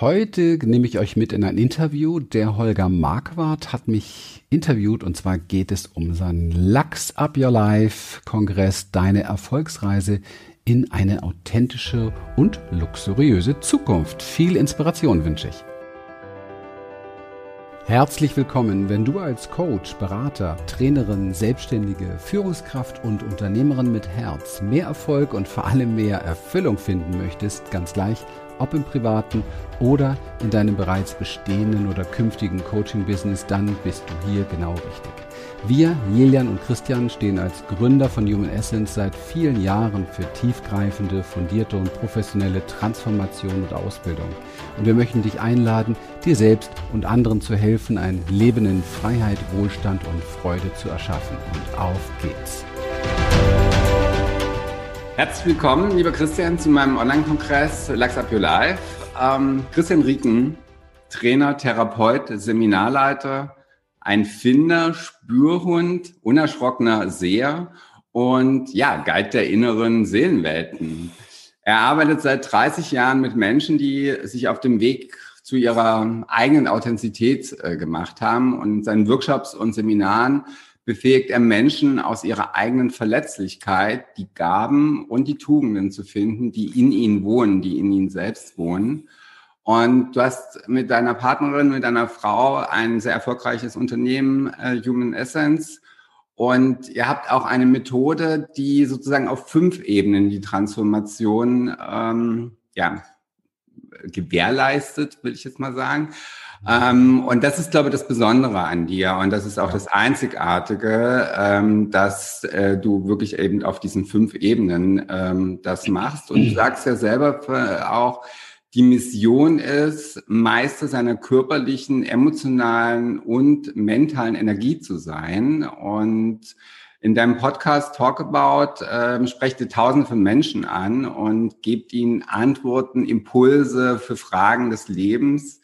Heute nehme ich euch mit in ein Interview. Der Holger Marquardt hat mich interviewt und zwar geht es um seinen Lux Up Your Life Kongress, deine Erfolgsreise in eine authentische und luxuriöse Zukunft. Viel Inspiration wünsche ich. Herzlich willkommen, wenn du als Coach, Berater, Trainerin, Selbstständige, Führungskraft und Unternehmerin mit Herz mehr Erfolg und vor allem mehr Erfüllung finden möchtest, ganz gleich, ob im privaten oder in deinem bereits bestehenden oder künftigen Coaching-Business, dann bist du hier genau richtig. Wir, Jelian und Christian, stehen als Gründer von Human Essence seit vielen Jahren für tiefgreifende, fundierte und professionelle Transformation und Ausbildung. Und wir möchten dich einladen, dir selbst und anderen zu helfen, ein Leben in Freiheit, Wohlstand und Freude zu erschaffen. Und auf geht's. Herzlich willkommen, lieber Christian, zu meinem Online-Kongress Lux Up Your Life. Ähm, Christian Rieken, Trainer, Therapeut, Seminarleiter, ein Finder, Spürhund, unerschrockener Seher und ja, Guide der inneren Seelenwelten. Er arbeitet seit 30 Jahren mit Menschen, die sich auf dem Weg zu ihrer eigenen Authentizität äh, gemacht haben. Und in seinen Workshops und Seminaren befähigt er Menschen aus ihrer eigenen Verletzlichkeit, die Gaben und die Tugenden zu finden, die in ihnen wohnen, die in ihnen selbst wohnen. Und du hast mit deiner Partnerin, mit deiner Frau ein sehr erfolgreiches Unternehmen, äh, Human Essence. Und ihr habt auch eine Methode, die sozusagen auf fünf Ebenen die Transformation ähm, ja, gewährleistet, will ich jetzt mal sagen. Ähm, und das ist, glaube ich, das Besondere an dir. Und das ist auch das Einzigartige, ähm, dass äh, du wirklich eben auf diesen fünf Ebenen ähm, das machst. Und du sagst ja selber auch, die Mission ist, Meister seiner körperlichen, emotionalen und mentalen Energie zu sein. Und in deinem Podcast Talk About äh, sprecht ihr tausende von Menschen an und gebt ihnen Antworten, Impulse für Fragen des Lebens.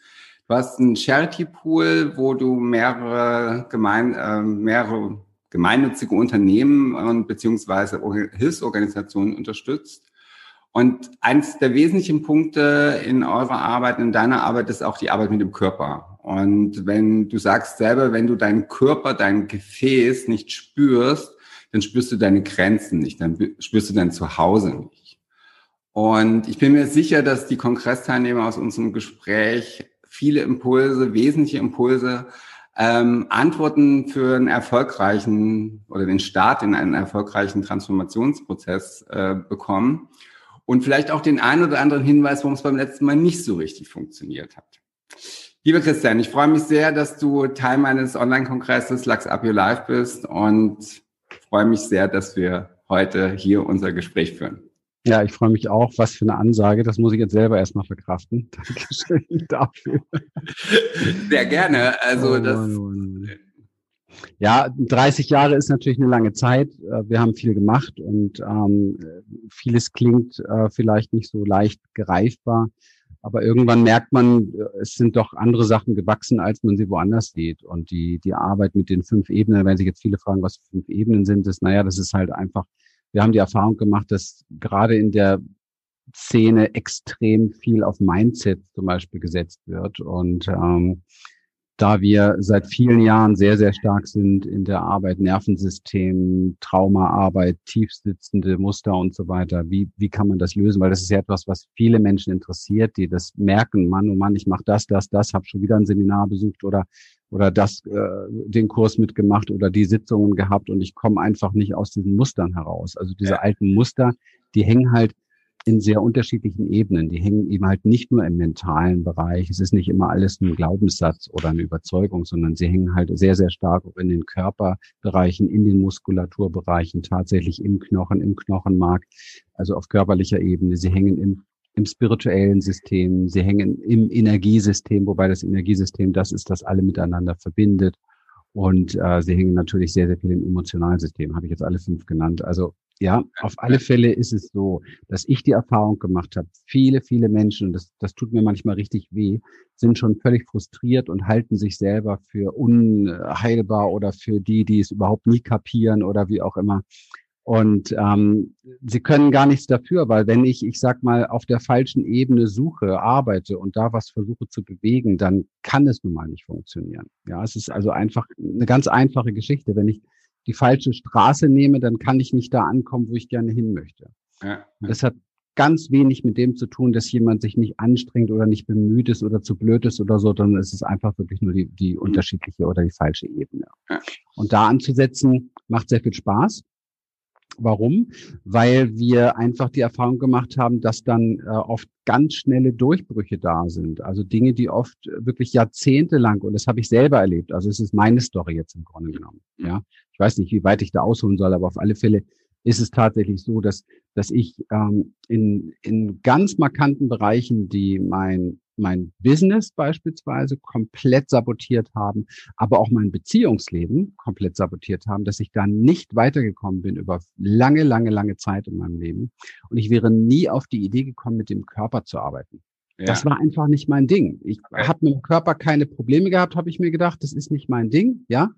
Du hast einen Charity Pool, wo du mehrere, gemein, äh, mehrere gemeinnützige Unternehmen und beziehungsweise Hilfsorganisationen unterstützt. Und eins der wesentlichen Punkte in eurer Arbeit, in deiner Arbeit, ist auch die Arbeit mit dem Körper. Und wenn du sagst selber, wenn du deinen Körper, dein Gefäß nicht spürst, dann spürst du deine Grenzen nicht, dann spürst du dein Zuhause nicht. Und ich bin mir sicher, dass die Kongressteilnehmer aus unserem Gespräch viele Impulse, wesentliche Impulse, ähm, Antworten für einen erfolgreichen oder den Start in einen erfolgreichen Transformationsprozess äh, bekommen und vielleicht auch den einen oder anderen Hinweis, warum es beim letzten Mal nicht so richtig funktioniert hat. Lieber Christian, ich freue mich sehr, dass du Teil meines Online-Kongresses Lux Up Your Life bist und freue mich sehr, dass wir heute hier unser Gespräch führen. Ja, ich freue mich auch. Was für eine Ansage. Das muss ich jetzt selber erstmal verkraften. Dankeschön dafür. Sehr gerne. Also oh, das. Oh, oh, ja, 30 Jahre ist natürlich eine lange Zeit. Äh, wir haben viel gemacht und ähm, vieles klingt äh, vielleicht nicht so leicht greifbar. Aber irgendwann merkt man, äh, es sind doch andere Sachen gewachsen, als man sie woanders sieht. Und die, die Arbeit mit den fünf Ebenen, wenn sich jetzt viele fragen, was fünf Ebenen sind, ist, naja, das ist halt einfach, wir haben die Erfahrung gemacht, dass gerade in der Szene extrem viel auf Mindset zum Beispiel gesetzt wird. Und ähm, da wir seit vielen Jahren sehr, sehr stark sind in der Arbeit, Nervensystem, Traumaarbeit, tiefsitzende Muster und so weiter. Wie, wie kann man das lösen? Weil das ist ja etwas, was viele Menschen interessiert, die das merken, Mann, oh Mann, ich mache das, das, das, habe schon wieder ein Seminar besucht oder oder das äh, den Kurs mitgemacht oder die Sitzungen gehabt und ich komme einfach nicht aus diesen Mustern heraus. Also diese ja. alten Muster, die hängen halt in sehr unterschiedlichen Ebenen. Die hängen eben halt nicht nur im mentalen Bereich. Es ist nicht immer alles ein Glaubenssatz oder eine Überzeugung, sondern sie hängen halt sehr, sehr stark in den Körperbereichen, in den Muskulaturbereichen, tatsächlich im Knochen, im Knochenmark, also auf körperlicher Ebene. Sie hängen im im spirituellen System, sie hängen im Energiesystem, wobei das Energiesystem das ist, das alle miteinander verbindet. Und äh, sie hängen natürlich sehr, sehr viel im emotionalen System, habe ich jetzt alle fünf genannt. Also ja, auf alle Fälle ist es so, dass ich die Erfahrung gemacht habe, viele, viele Menschen, das, das tut mir manchmal richtig weh, sind schon völlig frustriert und halten sich selber für unheilbar oder für die, die es überhaupt nie kapieren oder wie auch immer. Und ähm, sie können gar nichts dafür, weil wenn ich, ich sag mal, auf der falschen Ebene suche, arbeite und da was versuche zu bewegen, dann kann es nun mal nicht funktionieren. Ja, es ist also einfach eine ganz einfache Geschichte. Wenn ich die falsche Straße nehme, dann kann ich nicht da ankommen, wo ich gerne hin möchte. Ja. Das hat ganz wenig mit dem zu tun, dass jemand sich nicht anstrengt oder nicht bemüht ist oder zu blöd ist oder so, sondern es ist einfach wirklich nur die, die mhm. unterschiedliche oder die falsche Ebene. Ja. Und da anzusetzen, macht sehr viel Spaß. Warum? Weil wir einfach die Erfahrung gemacht haben, dass dann äh, oft ganz schnelle Durchbrüche da sind. Also Dinge, die oft wirklich jahrzehntelang, und das habe ich selber erlebt, also es ist meine Story jetzt im Grunde genommen. Mhm. Ja, Ich weiß nicht, wie weit ich da ausholen soll, aber auf alle Fälle ist es tatsächlich so, dass, dass ich ähm, in, in ganz markanten Bereichen, die mein mein Business beispielsweise komplett sabotiert haben, aber auch mein Beziehungsleben komplett sabotiert haben, dass ich da nicht weitergekommen bin über lange, lange, lange Zeit in meinem Leben. Und ich wäre nie auf die Idee gekommen, mit dem Körper zu arbeiten. Ja. Das war einfach nicht mein Ding. Ich habe mit dem Körper keine Probleme gehabt, habe ich mir gedacht. Das ist nicht mein Ding, ja.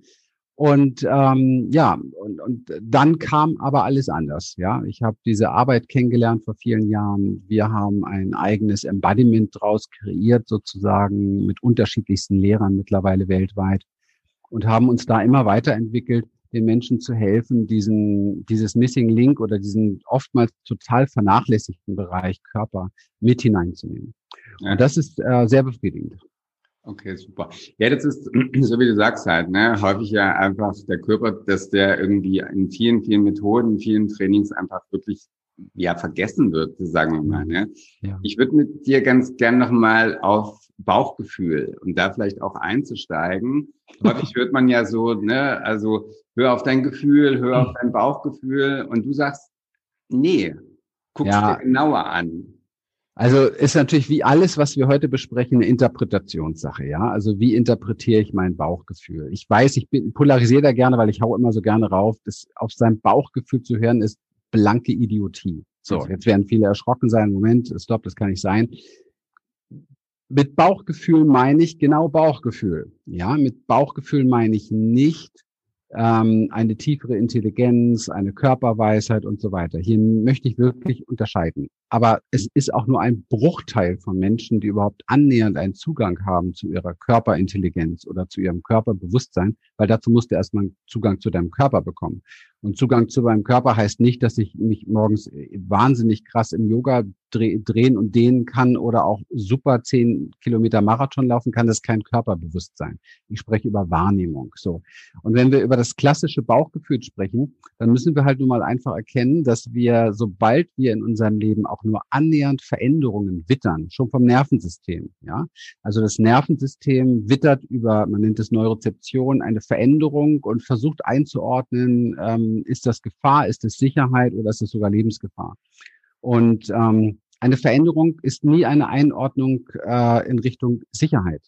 Und ähm, ja, und, und dann kam aber alles anders. Ja, ich habe diese Arbeit kennengelernt vor vielen Jahren. Wir haben ein eigenes Embodiment draus kreiert, sozusagen mit unterschiedlichsten Lehrern mittlerweile weltweit und haben uns da immer weiterentwickelt, den Menschen zu helfen, diesen dieses Missing Link oder diesen oftmals total vernachlässigten Bereich Körper mit hineinzunehmen. Ja. Und das ist äh, sehr befriedigend. Okay, super. Ja, das ist, so wie du sagst halt, ne, häufig ja einfach der Körper, dass der irgendwie in vielen, vielen Methoden, in vielen Trainings einfach wirklich, ja, vergessen wird, sagen wir mal, ne. Ja. Ich würde mit dir ganz gern nochmal auf Bauchgefühl und da vielleicht auch einzusteigen. Häufig hört man ja so, ne, also hör auf dein Gefühl, hör auf dein Bauchgefühl und du sagst, nee, guck ja. dir genauer an. Also ist natürlich wie alles, was wir heute besprechen, eine Interpretationssache, ja. Also wie interpretiere ich mein Bauchgefühl? Ich weiß, ich bin, polarisiere da gerne, weil ich hau immer so gerne rauf. Das auf sein Bauchgefühl zu hören, ist blanke Idiotie. So, jetzt werden viele erschrocken sein. Moment, stopp, das kann nicht sein. Mit Bauchgefühl meine ich genau Bauchgefühl. Ja, mit Bauchgefühl meine ich nicht ähm, eine tiefere Intelligenz, eine Körperweisheit und so weiter. Hier möchte ich wirklich unterscheiden. Aber es ist auch nur ein Bruchteil von Menschen, die überhaupt annähernd einen Zugang haben zu ihrer Körperintelligenz oder zu ihrem Körperbewusstsein, weil dazu musst du erstmal Zugang zu deinem Körper bekommen. Und Zugang zu meinem Körper heißt nicht, dass ich mich morgens wahnsinnig krass im Yoga drehen und dehnen kann oder auch super zehn Kilometer Marathon laufen kann. Das ist kein Körperbewusstsein. Ich spreche über Wahrnehmung. So. Und wenn wir über das klassische Bauchgefühl sprechen, dann müssen wir halt nun mal einfach erkennen, dass wir, sobald wir in unserem Leben auch nur annähernd Veränderungen wittern, schon vom Nervensystem, ja. Also das Nervensystem wittert über, man nennt es Neurozeption, eine Veränderung und versucht einzuordnen, ähm, ist das Gefahr, ist es Sicherheit oder ist es sogar Lebensgefahr? Und ähm, eine Veränderung ist nie eine Einordnung äh, in Richtung Sicherheit,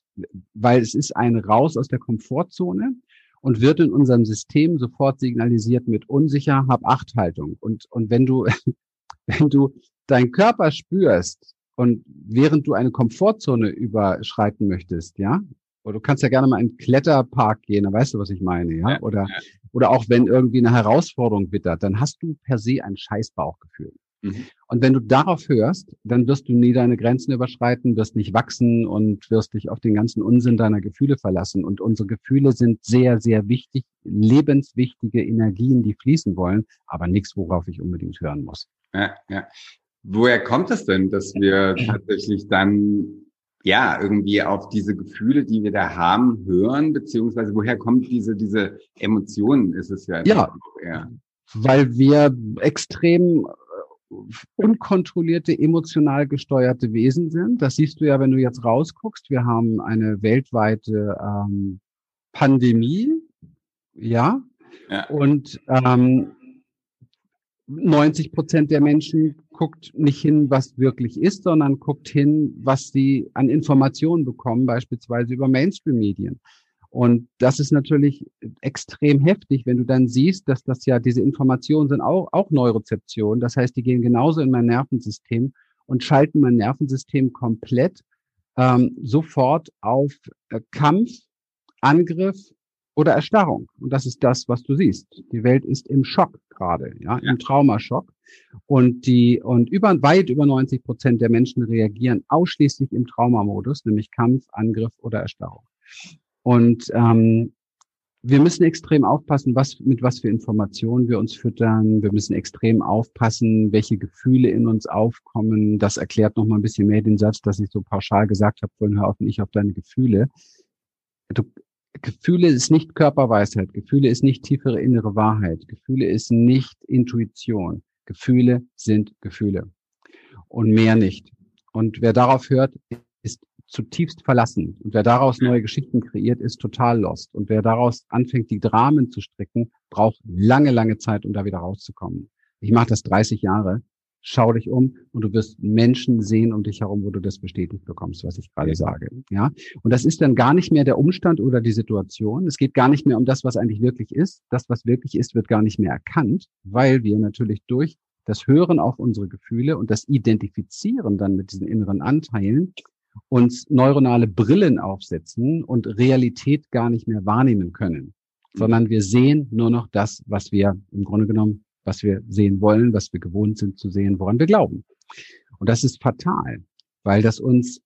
weil es ist ein Raus aus der Komfortzone und wird in unserem System sofort signalisiert mit unsicher, hab acht Haltung. Und, und wenn du, wenn du deinen Körper spürst und während du eine Komfortzone überschreiten möchtest, ja, oder du kannst ja gerne mal in einen Kletterpark gehen, dann weißt du, was ich meine, ja? ja oder, ja. oder auch wenn irgendwie eine Herausforderung wittert, dann hast du per se ein scheiß Bauchgefühl. Mhm. Und wenn du darauf hörst, dann wirst du nie deine Grenzen überschreiten, wirst nicht wachsen und wirst dich auf den ganzen Unsinn deiner Gefühle verlassen. Und unsere Gefühle sind sehr, sehr wichtig, lebenswichtige Energien, die fließen wollen, aber nichts, worauf ich unbedingt hören muss. Ja, ja. Woher kommt es denn, dass wir tatsächlich dann ja, irgendwie auf diese Gefühle, die wir da haben, hören, beziehungsweise woher kommt diese, diese Emotionen, ist es ja. Ja, eher. weil wir extrem äh, unkontrollierte, emotional gesteuerte Wesen sind. Das siehst du ja, wenn du jetzt rausguckst. Wir haben eine weltweite ähm, Pandemie, ja, ja. und ähm, 90 Prozent der Menschen guckt nicht hin, was wirklich ist, sondern guckt hin, was sie an Informationen bekommen, beispielsweise über Mainstream-Medien. Und das ist natürlich extrem heftig, wenn du dann siehst, dass das ja diese Informationen sind auch, auch Neurozeption. Das heißt, die gehen genauso in mein Nervensystem und schalten mein Nervensystem komplett ähm, sofort auf äh, Kampf, Angriff oder Erstarrung. Und das ist das, was du siehst. Die Welt ist im Schock gerade, ja, ja. im Traumaschock. Und die, und über, weit über 90 Prozent der Menschen reagieren ausschließlich im Traumamodus, nämlich Kampf, Angriff oder Erstarrung. Und ähm, wir müssen extrem aufpassen, was, mit was für Informationen wir uns füttern. Wir müssen extrem aufpassen, welche Gefühle in uns aufkommen. Das erklärt noch mal ein bisschen mehr den Satz, dass ich so pauschal gesagt habe, vorhin hör auf nicht auf deine Gefühle. Du, Gefühle ist nicht Körperweisheit. Gefühle ist nicht tiefere innere Wahrheit. Gefühle ist nicht Intuition. Gefühle sind Gefühle. Und mehr nicht. Und wer darauf hört, ist zutiefst verlassen. Und wer daraus neue Geschichten kreiert, ist total lost. Und wer daraus anfängt, die Dramen zu stricken, braucht lange, lange Zeit, um da wieder rauszukommen. Ich mache das 30 Jahre. Schau dich um und du wirst Menschen sehen um dich herum, wo du das bestätigt bekommst, was ich gerade sage. Ja. Und das ist dann gar nicht mehr der Umstand oder die Situation. Es geht gar nicht mehr um das, was eigentlich wirklich ist. Das, was wirklich ist, wird gar nicht mehr erkannt, weil wir natürlich durch das Hören auf unsere Gefühle und das Identifizieren dann mit diesen inneren Anteilen uns neuronale Brillen aufsetzen und Realität gar nicht mehr wahrnehmen können, sondern wir sehen nur noch das, was wir im Grunde genommen, was wir sehen wollen, was wir gewohnt sind zu sehen, woran wir glauben. Und das ist fatal, weil das uns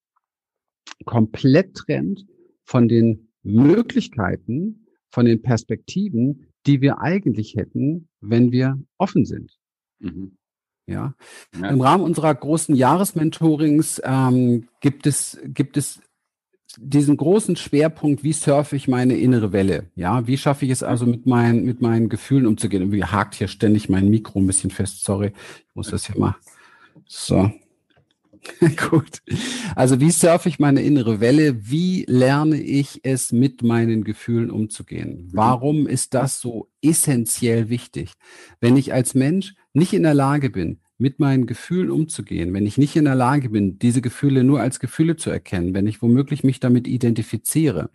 komplett trennt von den Möglichkeiten, von den Perspektiven, die wir eigentlich hätten, wenn wir offen sind. Mhm. Ja. ja. Im Rahmen unserer großen Jahresmentorings ähm, gibt es gibt es diesen großen Schwerpunkt, wie surfe ich meine innere Welle? Ja, wie schaffe ich es also mit meinen mit meinen Gefühlen umzugehen? Irgendwie hakt hier ständig mein Mikro ein bisschen fest. Sorry, ich muss das hier mal. So. Gut. Also wie surfe ich meine innere Welle? Wie lerne ich es mit meinen Gefühlen umzugehen? Warum ist das so essentiell wichtig? Wenn ich als Mensch nicht in der Lage bin, mit meinen Gefühlen umzugehen, wenn ich nicht in der Lage bin, diese Gefühle nur als Gefühle zu erkennen, wenn ich womöglich mich damit identifiziere,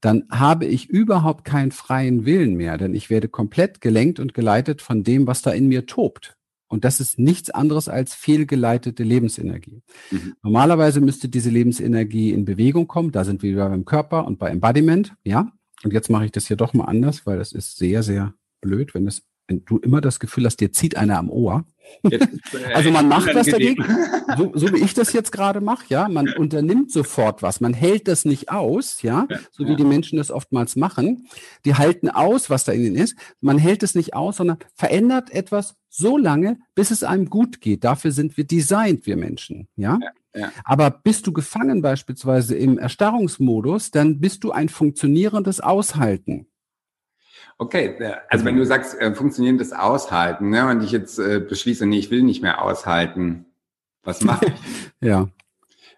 dann habe ich überhaupt keinen freien Willen mehr, denn ich werde komplett gelenkt und geleitet von dem, was da in mir tobt. Und das ist nichts anderes als fehlgeleitete Lebensenergie. Mhm. Normalerweise müsste diese Lebensenergie in Bewegung kommen. Da sind wir wieder beim Körper und bei Embodiment. Ja. Und jetzt mache ich das hier doch mal anders, weil das ist sehr, sehr blöd, wenn es wenn du immer das Gefühl hast, dir zieht einer am Ohr. Jetzt, äh, also man macht was dagegen, so, so wie ich das jetzt gerade mache, ja, man unternimmt sofort was, man hält das nicht aus, ja, so wie die Menschen das oftmals machen. Die halten aus, was da in ihnen ist. Man hält es nicht aus, sondern verändert etwas so lange, bis es einem gut geht. Dafür sind wir designt, wir Menschen, ja. ja. Ja. Aber bist du gefangen beispielsweise im Erstarrungsmodus, dann bist du ein funktionierendes Aushalten. Okay, äh, also wenn du sagst, äh, funktionierendes Aushalten, ne, und ich jetzt äh, beschließe, nee, ich will nicht mehr aushalten, was mache ich? ja.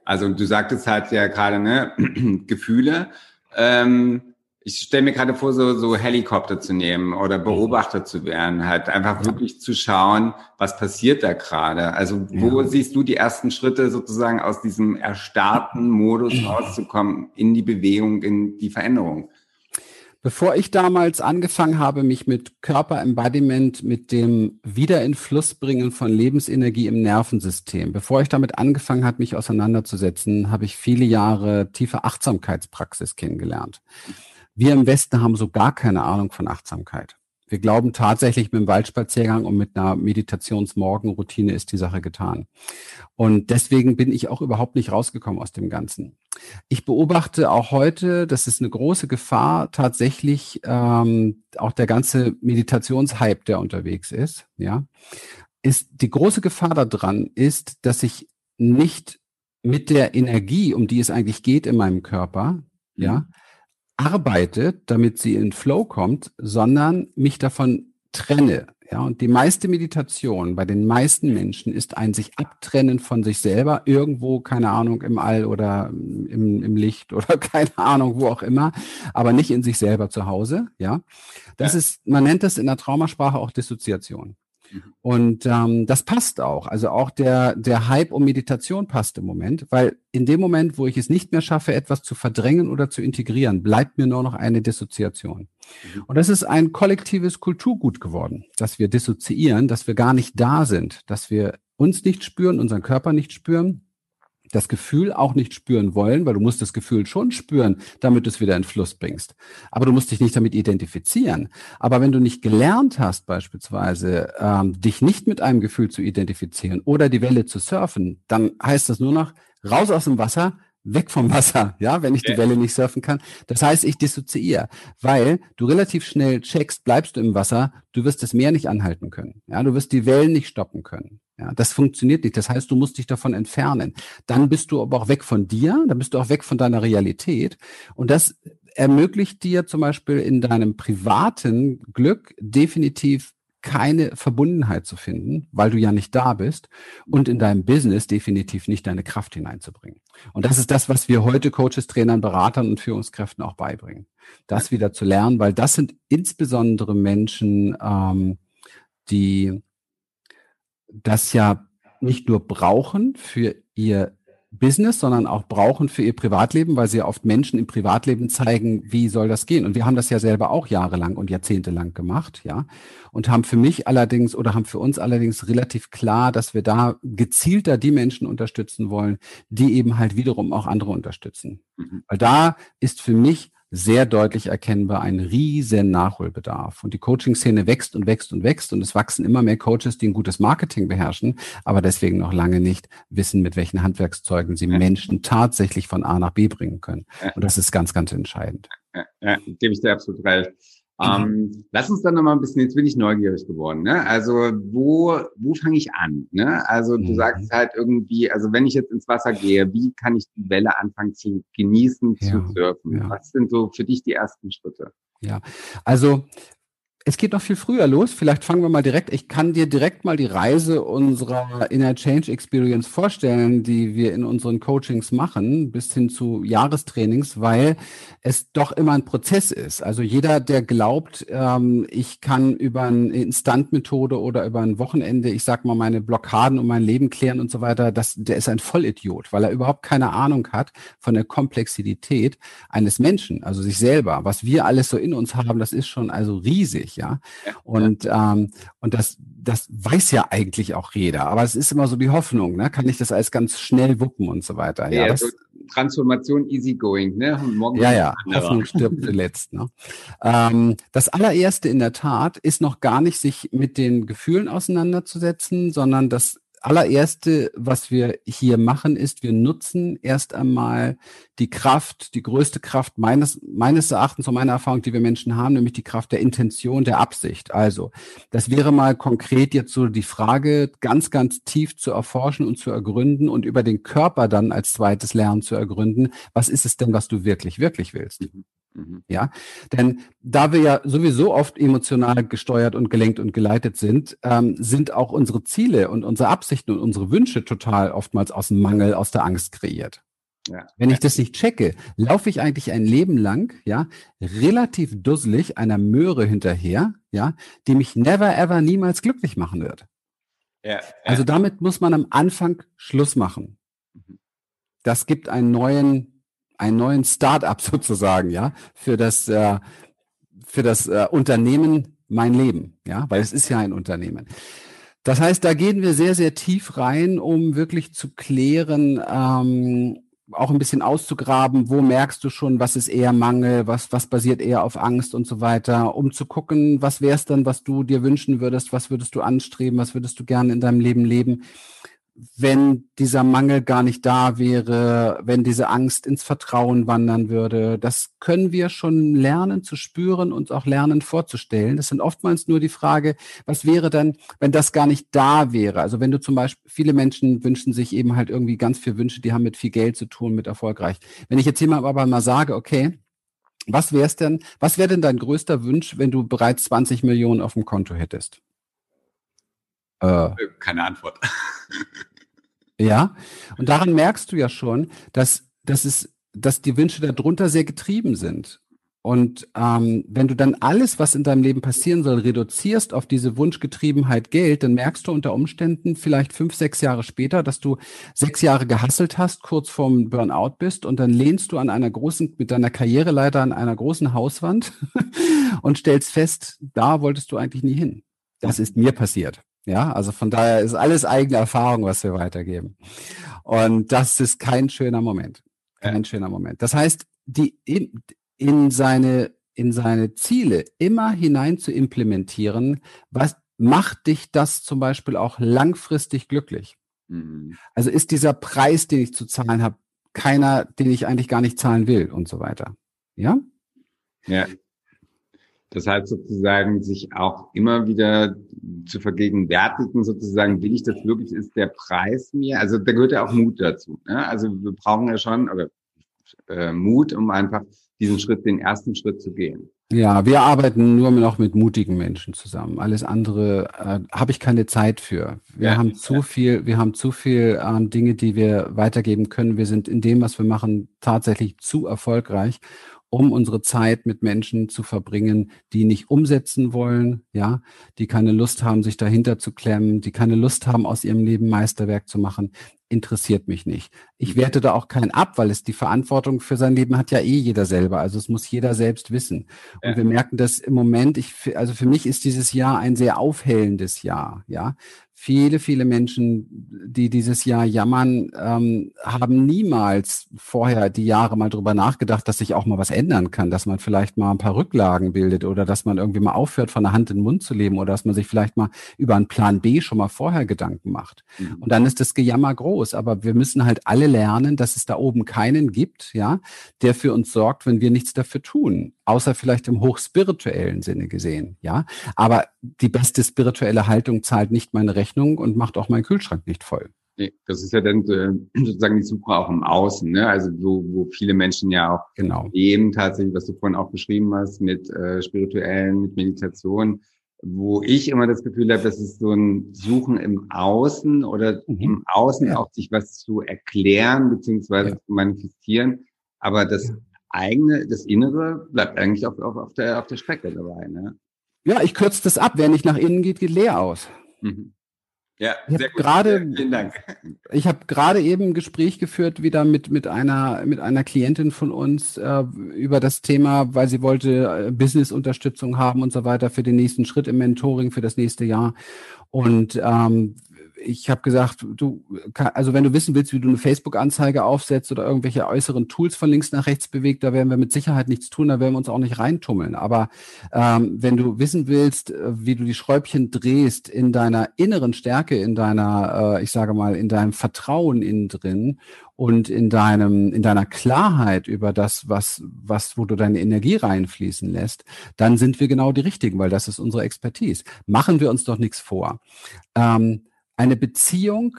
Also du sagtest halt ja gerade, ne, Gefühle. Ähm, ich stelle mir gerade vor, so, so Helikopter zu nehmen oder mhm. Beobachter zu werden, halt einfach wirklich zu schauen, was passiert da gerade. Also wo ja. siehst du die ersten Schritte sozusagen aus diesem erstarrten Modus rauszukommen in die Bewegung, in die Veränderung? Bevor ich damals angefangen habe, mich mit Körperembodiment, mit dem Wieder in Fluss bringen von Lebensenergie im Nervensystem, bevor ich damit angefangen habe, mich auseinanderzusetzen, habe ich viele Jahre tiefe Achtsamkeitspraxis kennengelernt. Wir im Westen haben so gar keine Ahnung von Achtsamkeit. Wir glauben tatsächlich, mit dem Waldspaziergang und mit einer Meditationsmorgenroutine ist die Sache getan. Und deswegen bin ich auch überhaupt nicht rausgekommen aus dem Ganzen. Ich beobachte auch heute, das ist eine große Gefahr, tatsächlich ähm, auch der ganze Meditationshype, der unterwegs ist, ja, ist die große Gefahr daran ist, dass ich nicht mit der Energie, um die es eigentlich geht in meinem Körper, mhm. ja, arbeitet, damit sie in Flow kommt, sondern mich davon trenne. Ja, und die meiste Meditation bei den meisten Menschen ist ein sich abtrennen von sich selber, irgendwo, keine Ahnung, im All oder im, im Licht oder keine Ahnung, wo auch immer, aber nicht in sich selber zu Hause. Ja, das ja. ist, man nennt das in der Traumasprache auch Dissoziation. Mhm. Und ähm, das passt auch. Also auch der, der Hype um Meditation passt im Moment, weil in dem Moment, wo ich es nicht mehr schaffe, etwas zu verdrängen oder zu integrieren, bleibt mir nur noch eine Dissoziation. Mhm. Und das ist ein kollektives Kulturgut geworden, dass wir dissoziieren, dass wir gar nicht da sind, dass wir uns nicht spüren, unseren Körper nicht spüren, das Gefühl auch nicht spüren wollen, weil du musst das Gefühl schon spüren, damit du es wieder in Fluss bringst. Aber du musst dich nicht damit identifizieren. Aber wenn du nicht gelernt hast, beispielsweise, ähm, dich nicht mit einem Gefühl zu identifizieren oder die Welle zu surfen, dann heißt das nur noch raus aus dem Wasser, weg vom Wasser, ja, wenn ich die Welle nicht surfen kann. Das heißt, ich dissoziiere, weil du relativ schnell checkst, bleibst du im Wasser, du wirst das Meer nicht anhalten können. Ja, du wirst die Wellen nicht stoppen können. Ja, das funktioniert nicht. Das heißt, du musst dich davon entfernen. Dann bist du aber auch weg von dir, dann bist du auch weg von deiner Realität. Und das ermöglicht dir zum Beispiel in deinem privaten Glück definitiv keine Verbundenheit zu finden, weil du ja nicht da bist und in deinem Business definitiv nicht deine Kraft hineinzubringen. Und das ist das, was wir heute Coaches, Trainern, Beratern und Führungskräften auch beibringen. Das wieder zu lernen, weil das sind insbesondere Menschen, ähm, die das ja nicht nur brauchen für ihr Business, sondern auch brauchen für ihr Privatleben, weil sie ja oft Menschen im Privatleben zeigen, wie soll das gehen. Und wir haben das ja selber auch jahrelang und jahrzehntelang gemacht, ja. Und haben für mich allerdings oder haben für uns allerdings relativ klar, dass wir da gezielter die Menschen unterstützen wollen, die eben halt wiederum auch andere unterstützen. Mhm. Weil da ist für mich sehr deutlich erkennbar ein riesen Nachholbedarf. Und die Coaching-Szene wächst und wächst und wächst und es wachsen immer mehr Coaches, die ein gutes Marketing beherrschen, aber deswegen noch lange nicht wissen, mit welchen Handwerkszeugen sie Menschen tatsächlich von A nach B bringen können. Und das ist ganz, ganz entscheidend. Ja, ja, gebe ich dir absolut recht. Mhm. Ähm, lass uns dann noch mal ein bisschen, jetzt bin ich neugierig geworden. Ne? Also wo, wo fange ich an? Ne? Also du mhm. sagst halt irgendwie, also wenn ich jetzt ins Wasser gehe, wie kann ich die Welle anfangen zu genießen, ja, zu surfen? Ja. Was sind so für dich die ersten Schritte? Ja, also es geht noch viel früher los. Vielleicht fangen wir mal direkt. Ich kann dir direkt mal die Reise unserer Inner Change Experience vorstellen, die wir in unseren Coachings machen, bis hin zu Jahrestrainings, weil es doch immer ein Prozess ist. Also jeder, der glaubt, ähm, ich kann über eine Instantmethode oder über ein Wochenende, ich sag mal, meine Blockaden und mein Leben klären und so weiter, das, der ist ein Vollidiot, weil er überhaupt keine Ahnung hat von der Komplexität eines Menschen, also sich selber. Was wir alles so in uns haben, das ist schon also riesig wichtig, ja. Und, ähm, und das, das weiß ja eigentlich auch jeder. Aber es ist immer so die Hoffnung, ne? Kann ich das alles ganz schnell wuppen und so weiter. Ja, ja das, Transformation easygoing, ne? Morgen ja, ja. Hoffnung stirbt zuletzt. Ne? Ähm, das allererste in der Tat ist noch gar nicht, sich mit den Gefühlen auseinanderzusetzen, sondern das allererste, was wir hier machen, ist, wir nutzen erst einmal die Kraft, die größte Kraft meines, meines Erachtens und meiner Erfahrung, die wir Menschen haben, nämlich die Kraft der Intention, der Absicht. Also, das wäre mal konkret jetzt so die Frage, ganz, ganz tief zu erforschen und zu ergründen und über den Körper dann als zweites Lernen zu ergründen. Was ist es denn, was du wirklich, wirklich willst? Mhm. Mhm. Ja, denn da wir ja sowieso oft emotional gesteuert und gelenkt und geleitet sind, ähm, sind auch unsere Ziele und unsere Absichten und unsere Wünsche total oftmals aus dem Mangel, aus der Angst kreiert. Ja. Wenn ich das nicht checke, laufe ich eigentlich ein Leben lang, ja, relativ dusselig einer Möhre hinterher, ja, die mich never ever niemals glücklich machen wird. Ja. Also damit muss man am Anfang Schluss machen. Mhm. Das gibt einen neuen einen neuen Start-up sozusagen, ja, für das, äh, für das äh, Unternehmen mein Leben, ja, weil es ist ja ein Unternehmen. Das heißt, da gehen wir sehr, sehr tief rein, um wirklich zu klären, ähm, auch ein bisschen auszugraben, wo merkst du schon, was ist eher Mangel, was, was basiert eher auf Angst und so weiter, um zu gucken, was wäre es dann, was du dir wünschen würdest, was würdest du anstreben, was würdest du gerne in deinem Leben leben wenn dieser Mangel gar nicht da wäre, wenn diese Angst ins Vertrauen wandern würde. Das können wir schon lernen zu spüren und auch lernen vorzustellen. Das sind oftmals nur die Frage, was wäre denn, wenn das gar nicht da wäre? Also wenn du zum Beispiel, viele Menschen wünschen sich eben halt irgendwie ganz viel Wünsche, die haben mit viel Geld zu tun, mit erfolgreich. Wenn ich jetzt jemand aber mal sage, okay, was wär's denn, was wäre denn dein größter Wunsch, wenn du bereits 20 Millionen auf dem Konto hättest? Äh, Keine Antwort. Ja, und daran merkst du ja schon, dass, dass, es, dass die Wünsche darunter sehr getrieben sind. Und ähm, wenn du dann alles, was in deinem Leben passieren soll, reduzierst auf diese Wunschgetriebenheit Geld, dann merkst du unter Umständen vielleicht fünf, sechs Jahre später, dass du sechs Jahre gehasselt hast, kurz vorm Burnout bist und dann lehnst du an einer großen, mit deiner Karriereleiter an einer großen Hauswand und stellst fest, da wolltest du eigentlich nie hin. Das ist mir passiert. Ja, also von daher ist alles eigene Erfahrung, was wir weitergeben. Und das ist kein schöner Moment. Kein ja. schöner Moment. Das heißt, die in, in seine in seine Ziele immer hinein zu implementieren, was macht dich das zum Beispiel auch langfristig glücklich? Mhm. Also ist dieser Preis, den ich zu zahlen habe, keiner, den ich eigentlich gar nicht zahlen will und so weiter. Ja? Ja. Das heißt sozusagen, sich auch immer wieder zu vergegenwärtigen, sozusagen, will ich das wirklich, ist der Preis mir, also da gehört ja auch Mut dazu. Ne? Also wir brauchen ja schon, oder äh, Mut, um einfach diesen Schritt, den ersten Schritt zu gehen. Ja, wir arbeiten nur noch mit mutigen Menschen zusammen. Alles andere äh, habe ich keine Zeit für. Wir ja, haben zu ja. viel, wir haben zu viel ähm, Dinge, die wir weitergeben können. Wir sind in dem, was wir machen, tatsächlich zu erfolgreich um unsere Zeit mit Menschen zu verbringen, die nicht umsetzen wollen, ja, die keine Lust haben, sich dahinter zu klemmen, die keine Lust haben, aus ihrem Leben Meisterwerk zu machen, interessiert mich nicht. Ich werte da auch keinen ab, weil es die Verantwortung für sein Leben hat ja eh jeder selber. Also es muss jeder selbst wissen. Und ja. wir merken das im Moment, ich, also für mich ist dieses Jahr ein sehr aufhellendes Jahr, ja viele, viele Menschen, die dieses Jahr jammern, ähm, haben niemals vorher die Jahre mal drüber nachgedacht, dass sich auch mal was ändern kann, dass man vielleicht mal ein paar Rücklagen bildet oder dass man irgendwie mal aufhört, von der Hand in den Mund zu leben oder dass man sich vielleicht mal über einen Plan B schon mal vorher Gedanken macht. Mhm. Und dann ist das Gejammer groß. Aber wir müssen halt alle lernen, dass es da oben keinen gibt, ja, der für uns sorgt, wenn wir nichts dafür tun außer vielleicht im hochspirituellen Sinne gesehen, ja. Aber die beste spirituelle Haltung zahlt nicht meine Rechnung und macht auch meinen Kühlschrank nicht voll. Nee, das ist ja dann äh, sozusagen die Suche auch im Außen, ne? Also wo, wo viele Menschen ja auch genau. eben tatsächlich, was du vorhin auch beschrieben hast, mit äh, spirituellen, mit Meditation, wo ich immer das Gefühl habe, das ist so ein Suchen im Außen oder mhm. im Außen ja. auch sich was zu erklären beziehungsweise ja. zu manifestieren. Aber das eigene, das Innere bleibt eigentlich auf, auf, auf, der, auf der Strecke dabei. Ne? Ja, ich kürze das ab. Wer nicht nach innen geht, geht leer aus. Mhm. Ja, ich sehr gut. Gerade, Vielen Dank. Ich habe gerade eben ein Gespräch geführt wieder mit mit einer mit einer Klientin von uns äh, über das Thema, weil sie wollte äh, Business-Unterstützung haben und so weiter für den nächsten Schritt im Mentoring für das nächste Jahr. Und ähm, ich habe gesagt, du, also wenn du wissen willst, wie du eine Facebook-Anzeige aufsetzt oder irgendwelche äußeren Tools von links nach rechts bewegt, da werden wir mit Sicherheit nichts tun, da werden wir uns auch nicht reintummeln. Aber ähm, wenn du wissen willst, äh, wie du die Schräubchen drehst in deiner inneren Stärke, in deiner, äh, ich sage mal, in deinem Vertrauen innen drin und in deinem, in deiner Klarheit über das, was, was, wo du deine Energie reinfließen lässt, dann sind wir genau die Richtigen, weil das ist unsere Expertise. Machen wir uns doch nichts vor. Ähm, eine Beziehung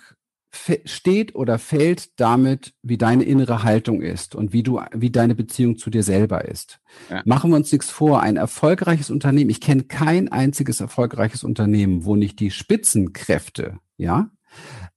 steht oder fällt damit, wie deine innere Haltung ist und wie du, wie deine Beziehung zu dir selber ist. Ja. Machen wir uns nichts vor. Ein erfolgreiches Unternehmen, ich kenne kein einziges erfolgreiches Unternehmen, wo nicht die Spitzenkräfte, ja,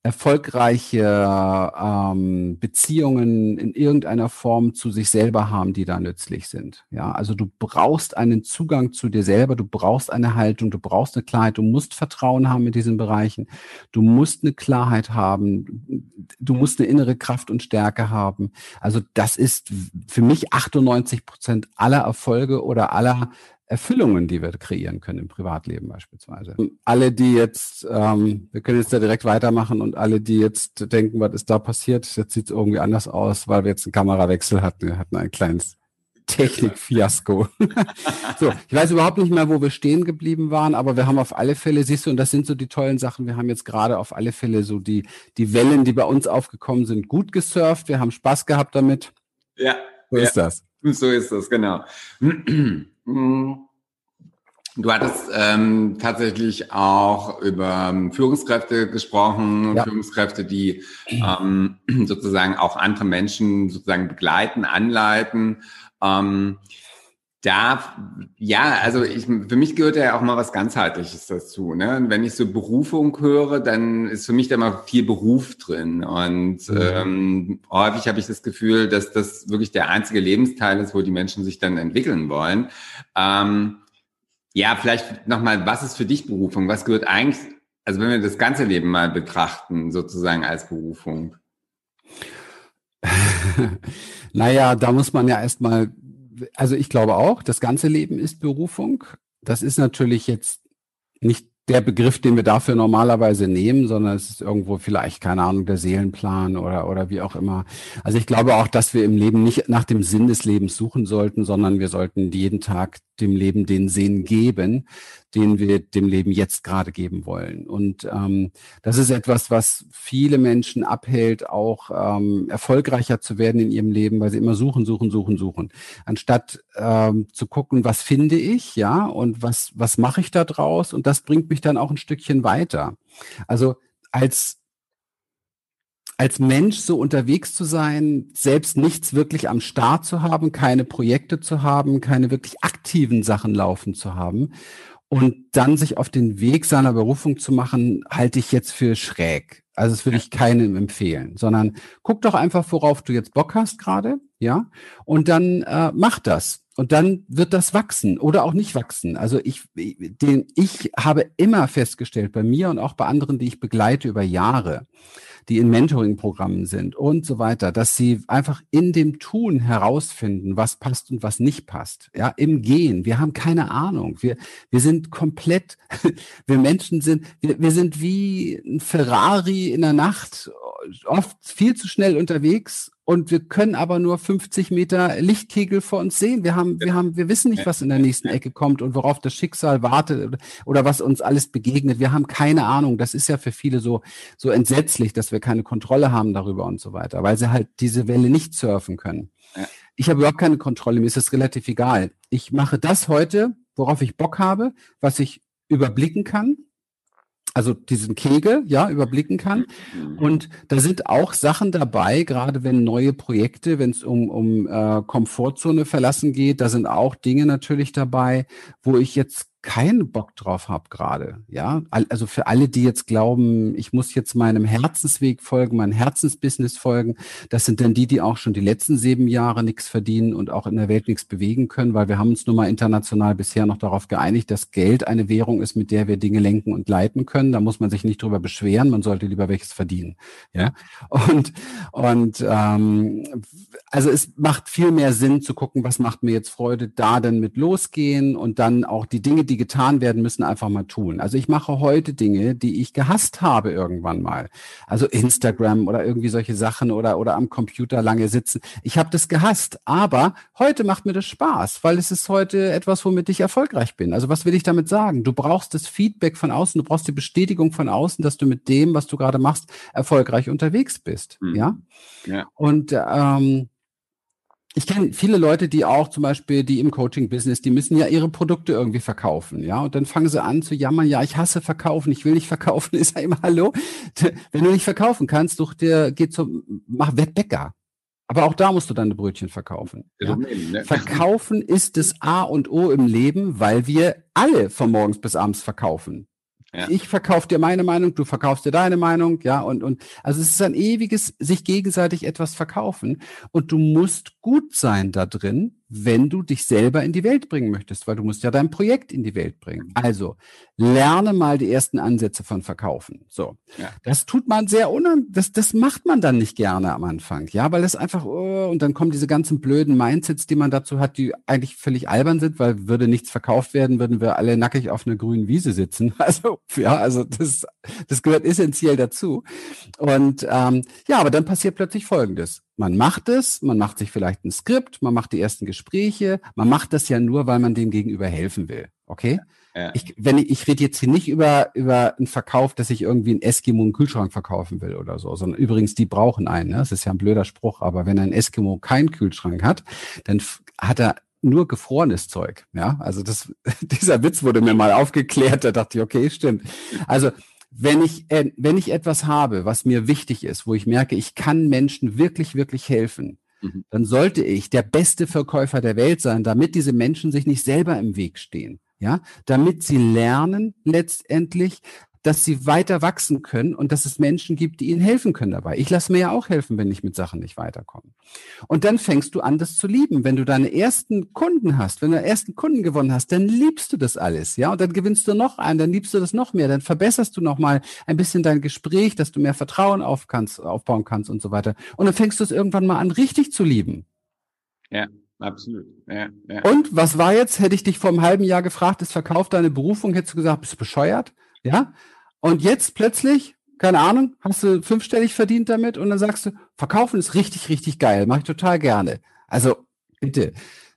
erfolgreiche ähm, Beziehungen in irgendeiner Form zu sich selber haben, die da nützlich sind. Ja, also du brauchst einen Zugang zu dir selber, du brauchst eine Haltung, du brauchst eine Klarheit, du musst Vertrauen haben in diesen Bereichen, du musst eine Klarheit haben, du musst eine innere Kraft und Stärke haben. Also das ist für mich 98 Prozent aller Erfolge oder aller Erfüllungen, die wir kreieren können im Privatleben beispielsweise. Alle, die jetzt, ähm, wir können jetzt da direkt weitermachen und alle, die jetzt denken, was ist da passiert, jetzt sieht es irgendwie anders aus, weil wir jetzt einen Kamerawechsel hatten. Wir hatten ein kleines Technikfiasko. so, ich weiß überhaupt nicht mehr, wo wir stehen geblieben waren, aber wir haben auf alle Fälle, siehst du, und das sind so die tollen Sachen, wir haben jetzt gerade auf alle Fälle so die, die Wellen, die bei uns aufgekommen sind, gut gesurft, wir haben Spaß gehabt damit. Ja. So ja. ist das. So ist das, genau. Mhm. Du hattest ähm, tatsächlich auch über ähm, Führungskräfte gesprochen, ja. Führungskräfte, die ähm, sozusagen auch andere Menschen sozusagen begleiten, anleiten. Ähm, da, ja, also ich, für mich gehört ja auch mal was ganzheitliches dazu. Ne? Und wenn ich so Berufung höre, dann ist für mich da mal viel Beruf drin. Und mhm. ähm, häufig habe ich das Gefühl, dass das wirklich der einzige Lebensteil ist, wo die Menschen sich dann entwickeln wollen. Ähm, ja, vielleicht nochmal, was ist für dich Berufung? Was gehört eigentlich, also wenn wir das ganze Leben mal betrachten, sozusagen als Berufung? naja, da muss man ja erstmal, also ich glaube auch, das ganze Leben ist Berufung. Das ist natürlich jetzt nicht der Begriff, den wir dafür normalerweise nehmen, sondern es ist irgendwo vielleicht, keine Ahnung, der Seelenplan oder, oder wie auch immer. Also ich glaube auch, dass wir im Leben nicht nach dem Sinn des Lebens suchen sollten, sondern wir sollten jeden Tag dem Leben den Sinn geben, den wir dem Leben jetzt gerade geben wollen. Und ähm, das ist etwas, was viele Menschen abhält, auch ähm, erfolgreicher zu werden in ihrem Leben, weil sie immer suchen, suchen, suchen, suchen. Anstatt ähm, zu gucken, was finde ich, ja, und was, was mache ich da draus? Und das bringt mich dann auch ein Stückchen weiter. Also als als Mensch so unterwegs zu sein, selbst nichts wirklich am Start zu haben, keine Projekte zu haben, keine wirklich aktiven Sachen laufen zu haben und dann sich auf den Weg seiner Berufung zu machen, halte ich jetzt für schräg. Also das würde ich keinem empfehlen, sondern guck doch einfach, worauf du jetzt Bock hast gerade, ja, und dann äh, mach das. Und dann wird das wachsen oder auch nicht wachsen. Also ich, den, ich habe immer festgestellt, bei mir und auch bei anderen, die ich begleite über Jahre, die in Mentoring-Programmen sind und so weiter, dass sie einfach in dem Tun herausfinden, was passt und was nicht passt. Ja, im Gehen. Wir haben keine Ahnung. Wir, wir sind komplett, wir Menschen sind, wir, wir sind wie ein Ferrari in der Nacht, oft viel zu schnell unterwegs und wir können aber nur 50 Meter Lichtkegel vor uns sehen. Wir haben, wir haben, wir wissen nicht, was in der nächsten Ecke kommt und worauf das Schicksal wartet oder was uns alles begegnet. Wir haben keine Ahnung. Das ist ja für viele so, so entsetzlich, dass wir keine Kontrolle haben darüber und so weiter, weil sie halt diese Welle nicht surfen können. Ich habe überhaupt keine Kontrolle. Mir ist es relativ egal. Ich mache das heute, worauf ich Bock habe, was ich überblicken kann also diesen Kegel, ja, überblicken kann. Mhm. Und da sind auch Sachen dabei, gerade wenn neue Projekte, wenn es um, um äh, Komfortzone verlassen geht, da sind auch Dinge natürlich dabei, wo ich jetzt keinen Bock drauf habe gerade. Ja, also für alle, die jetzt glauben, ich muss jetzt meinem Herzensweg folgen, meinem Herzensbusiness folgen, das sind dann die, die auch schon die letzten sieben Jahre nichts verdienen und auch in der Welt nichts bewegen können, weil wir haben uns nun mal international bisher noch darauf geeinigt, dass Geld eine Währung ist, mit der wir Dinge lenken und leiten können. Da muss man sich nicht drüber beschweren, man sollte lieber welches verdienen. Ja, und und ähm, also es macht viel mehr Sinn zu gucken, was macht mir jetzt Freude, da dann mit losgehen und dann auch die Dinge, die die getan werden müssen, einfach mal tun. Also ich mache heute Dinge, die ich gehasst habe irgendwann mal. Also Instagram oder irgendwie solche Sachen oder, oder am Computer lange sitzen. Ich habe das gehasst, aber heute macht mir das Spaß, weil es ist heute etwas, womit ich erfolgreich bin. Also was will ich damit sagen? Du brauchst das Feedback von außen, du brauchst die Bestätigung von außen, dass du mit dem, was du gerade machst, erfolgreich unterwegs bist. Mhm. Ja? ja. Und ähm, ich kenne viele Leute, die auch zum Beispiel, die im Coaching-Business, die müssen ja ihre Produkte irgendwie verkaufen, ja, und dann fangen sie an zu jammern, ja, ich hasse verkaufen, ich will nicht verkaufen, ist ja immer, hallo, wenn du nicht verkaufen kannst, durch dir, geh zum, mach Wettbäcker. Aber auch da musst du deine Brötchen verkaufen. Ja? Ne? Verkaufen ist das A und O im Leben, weil wir alle von morgens bis abends verkaufen. Ja. Ich verkaufe dir meine Meinung, du verkaufst dir deine Meinung, ja, und, und, also es ist ein ewiges sich gegenseitig etwas verkaufen und du musst gut sein da drin, wenn du dich selber in die Welt bringen möchtest, weil du musst ja dein Projekt in die Welt bringen. Also lerne mal die ersten Ansätze von Verkaufen. So, ja. das tut man sehr unan, das das macht man dann nicht gerne am Anfang, ja, weil es einfach oh, und dann kommen diese ganzen blöden Mindsets, die man dazu hat, die eigentlich völlig albern sind, weil würde nichts verkauft werden, würden wir alle nackig auf einer grünen Wiese sitzen. Also ja, also das das gehört essentiell dazu. Und ähm, ja, aber dann passiert plötzlich Folgendes man macht es, man macht sich vielleicht ein Skript, man macht die ersten Gespräche, man macht das ja nur, weil man dem Gegenüber helfen will. Okay? Ja. Ich, wenn ich, ich rede jetzt hier nicht über, über einen Verkauf, dass ich irgendwie ein Eskimo einen Kühlschrank verkaufen will oder so, sondern übrigens, die brauchen einen. Ne? Das ist ja ein blöder Spruch, aber wenn ein Eskimo keinen Kühlschrank hat, dann hat er nur gefrorenes Zeug. Ja, also das, dieser Witz wurde mir mal aufgeklärt, da dachte ich, okay, stimmt. Also wenn ich, äh, wenn ich etwas habe, was mir wichtig ist, wo ich merke, ich kann Menschen wirklich, wirklich helfen, mhm. dann sollte ich der beste Verkäufer der Welt sein, damit diese Menschen sich nicht selber im Weg stehen. Ja, damit sie lernen letztendlich, dass sie weiter wachsen können und dass es Menschen gibt, die ihnen helfen können dabei. Ich lasse mir ja auch helfen, wenn ich mit Sachen nicht weiterkomme. Und dann fängst du an, das zu lieben. Wenn du deine ersten Kunden hast, wenn du deine ersten Kunden gewonnen hast, dann liebst du das alles, ja. Und dann gewinnst du noch einen, dann liebst du das noch mehr, dann verbesserst du noch mal ein bisschen dein Gespräch, dass du mehr Vertrauen auf kannst, aufbauen kannst und so weiter. Und dann fängst du es irgendwann mal an, richtig zu lieben. Ja. Absolut. Ja, ja. Und was war jetzt? Hätte ich dich vor einem halben Jahr gefragt, ist verkauft deine Berufung, hättest du gesagt, bist du bescheuert? Ja? Und jetzt plötzlich, keine Ahnung, hast du fünfstellig verdient damit und dann sagst du, verkaufen ist richtig, richtig geil, mache ich total gerne. Also bitte,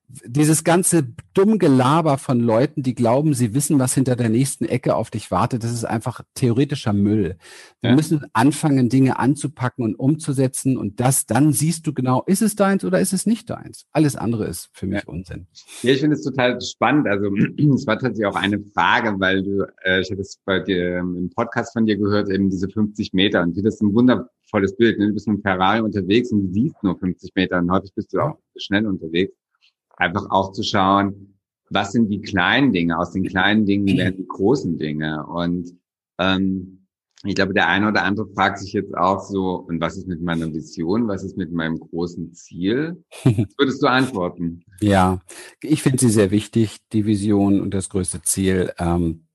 dieses ganze dumm Gelaber von Leuten, die glauben, sie wissen, was hinter der nächsten Ecke auf dich wartet, das ist einfach theoretischer Müll. Wir ja. müssen anfangen, Dinge anzupacken und umzusetzen und das, dann siehst du genau, ist es deins oder ist es nicht deins? Alles andere ist für mich ja. Unsinn. Ja, ich finde es total spannend. Also es war tatsächlich auch eine Frage, weil du, äh, ich hatte es bei dir im Podcast von dir gehört, eben diese 50 Meter und das ist ein wundervolles Bild. Ne? Du bist mit einem Ferrari unterwegs und du siehst nur 50 Meter und häufig bist du auch schnell unterwegs einfach auch zu schauen, was sind die kleinen Dinge? Aus den kleinen Dingen werden die großen Dinge. Und ähm, ich glaube, der eine oder andere fragt sich jetzt auch so, und was ist mit meiner Vision? Was ist mit meinem großen Ziel? Was würdest du antworten? Ja, ich finde sie sehr wichtig, die Vision und das größte Ziel. Ähm,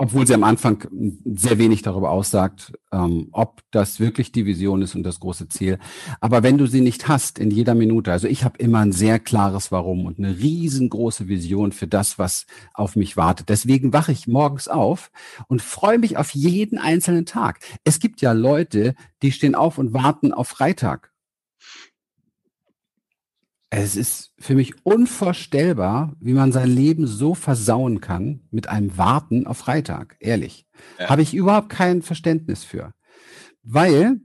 obwohl sie am Anfang sehr wenig darüber aussagt, ähm, ob das wirklich die Vision ist und das große Ziel. Aber wenn du sie nicht hast in jeder Minute, also ich habe immer ein sehr klares Warum und eine riesengroße Vision für das, was auf mich wartet. Deswegen wache ich morgens auf und freue mich auf jeden einzelnen Tag. Es gibt ja Leute, die stehen auf und warten auf Freitag es ist für mich unvorstellbar, wie man sein Leben so versauen kann mit einem Warten auf Freitag. Ehrlich. Ja. Habe ich überhaupt kein Verständnis für. Weil,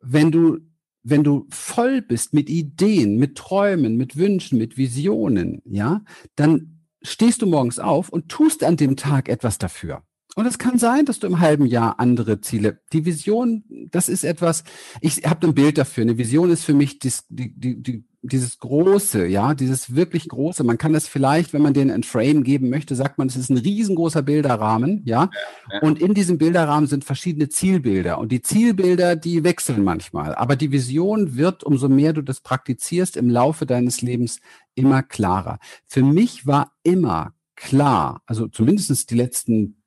wenn du, wenn du voll bist mit Ideen, mit Träumen, mit Wünschen, mit Visionen, ja, dann stehst du morgens auf und tust an dem Tag etwas dafür. Und es kann sein, dass du im halben Jahr andere Ziele. Die Vision, das ist etwas, ich habe ein Bild dafür. Eine Vision ist für mich die, die, die, dieses Große, ja, dieses wirklich Große. Man kann das vielleicht, wenn man den ein Frame geben möchte, sagt man, es ist ein riesengroßer Bilderrahmen, ja? ja, Und in diesem Bilderrahmen sind verschiedene Zielbilder. Und die Zielbilder, die wechseln manchmal. Aber die Vision wird, umso mehr du das praktizierst, im Laufe deines Lebens immer klarer. Für mich war immer klar, also zumindestens die letzten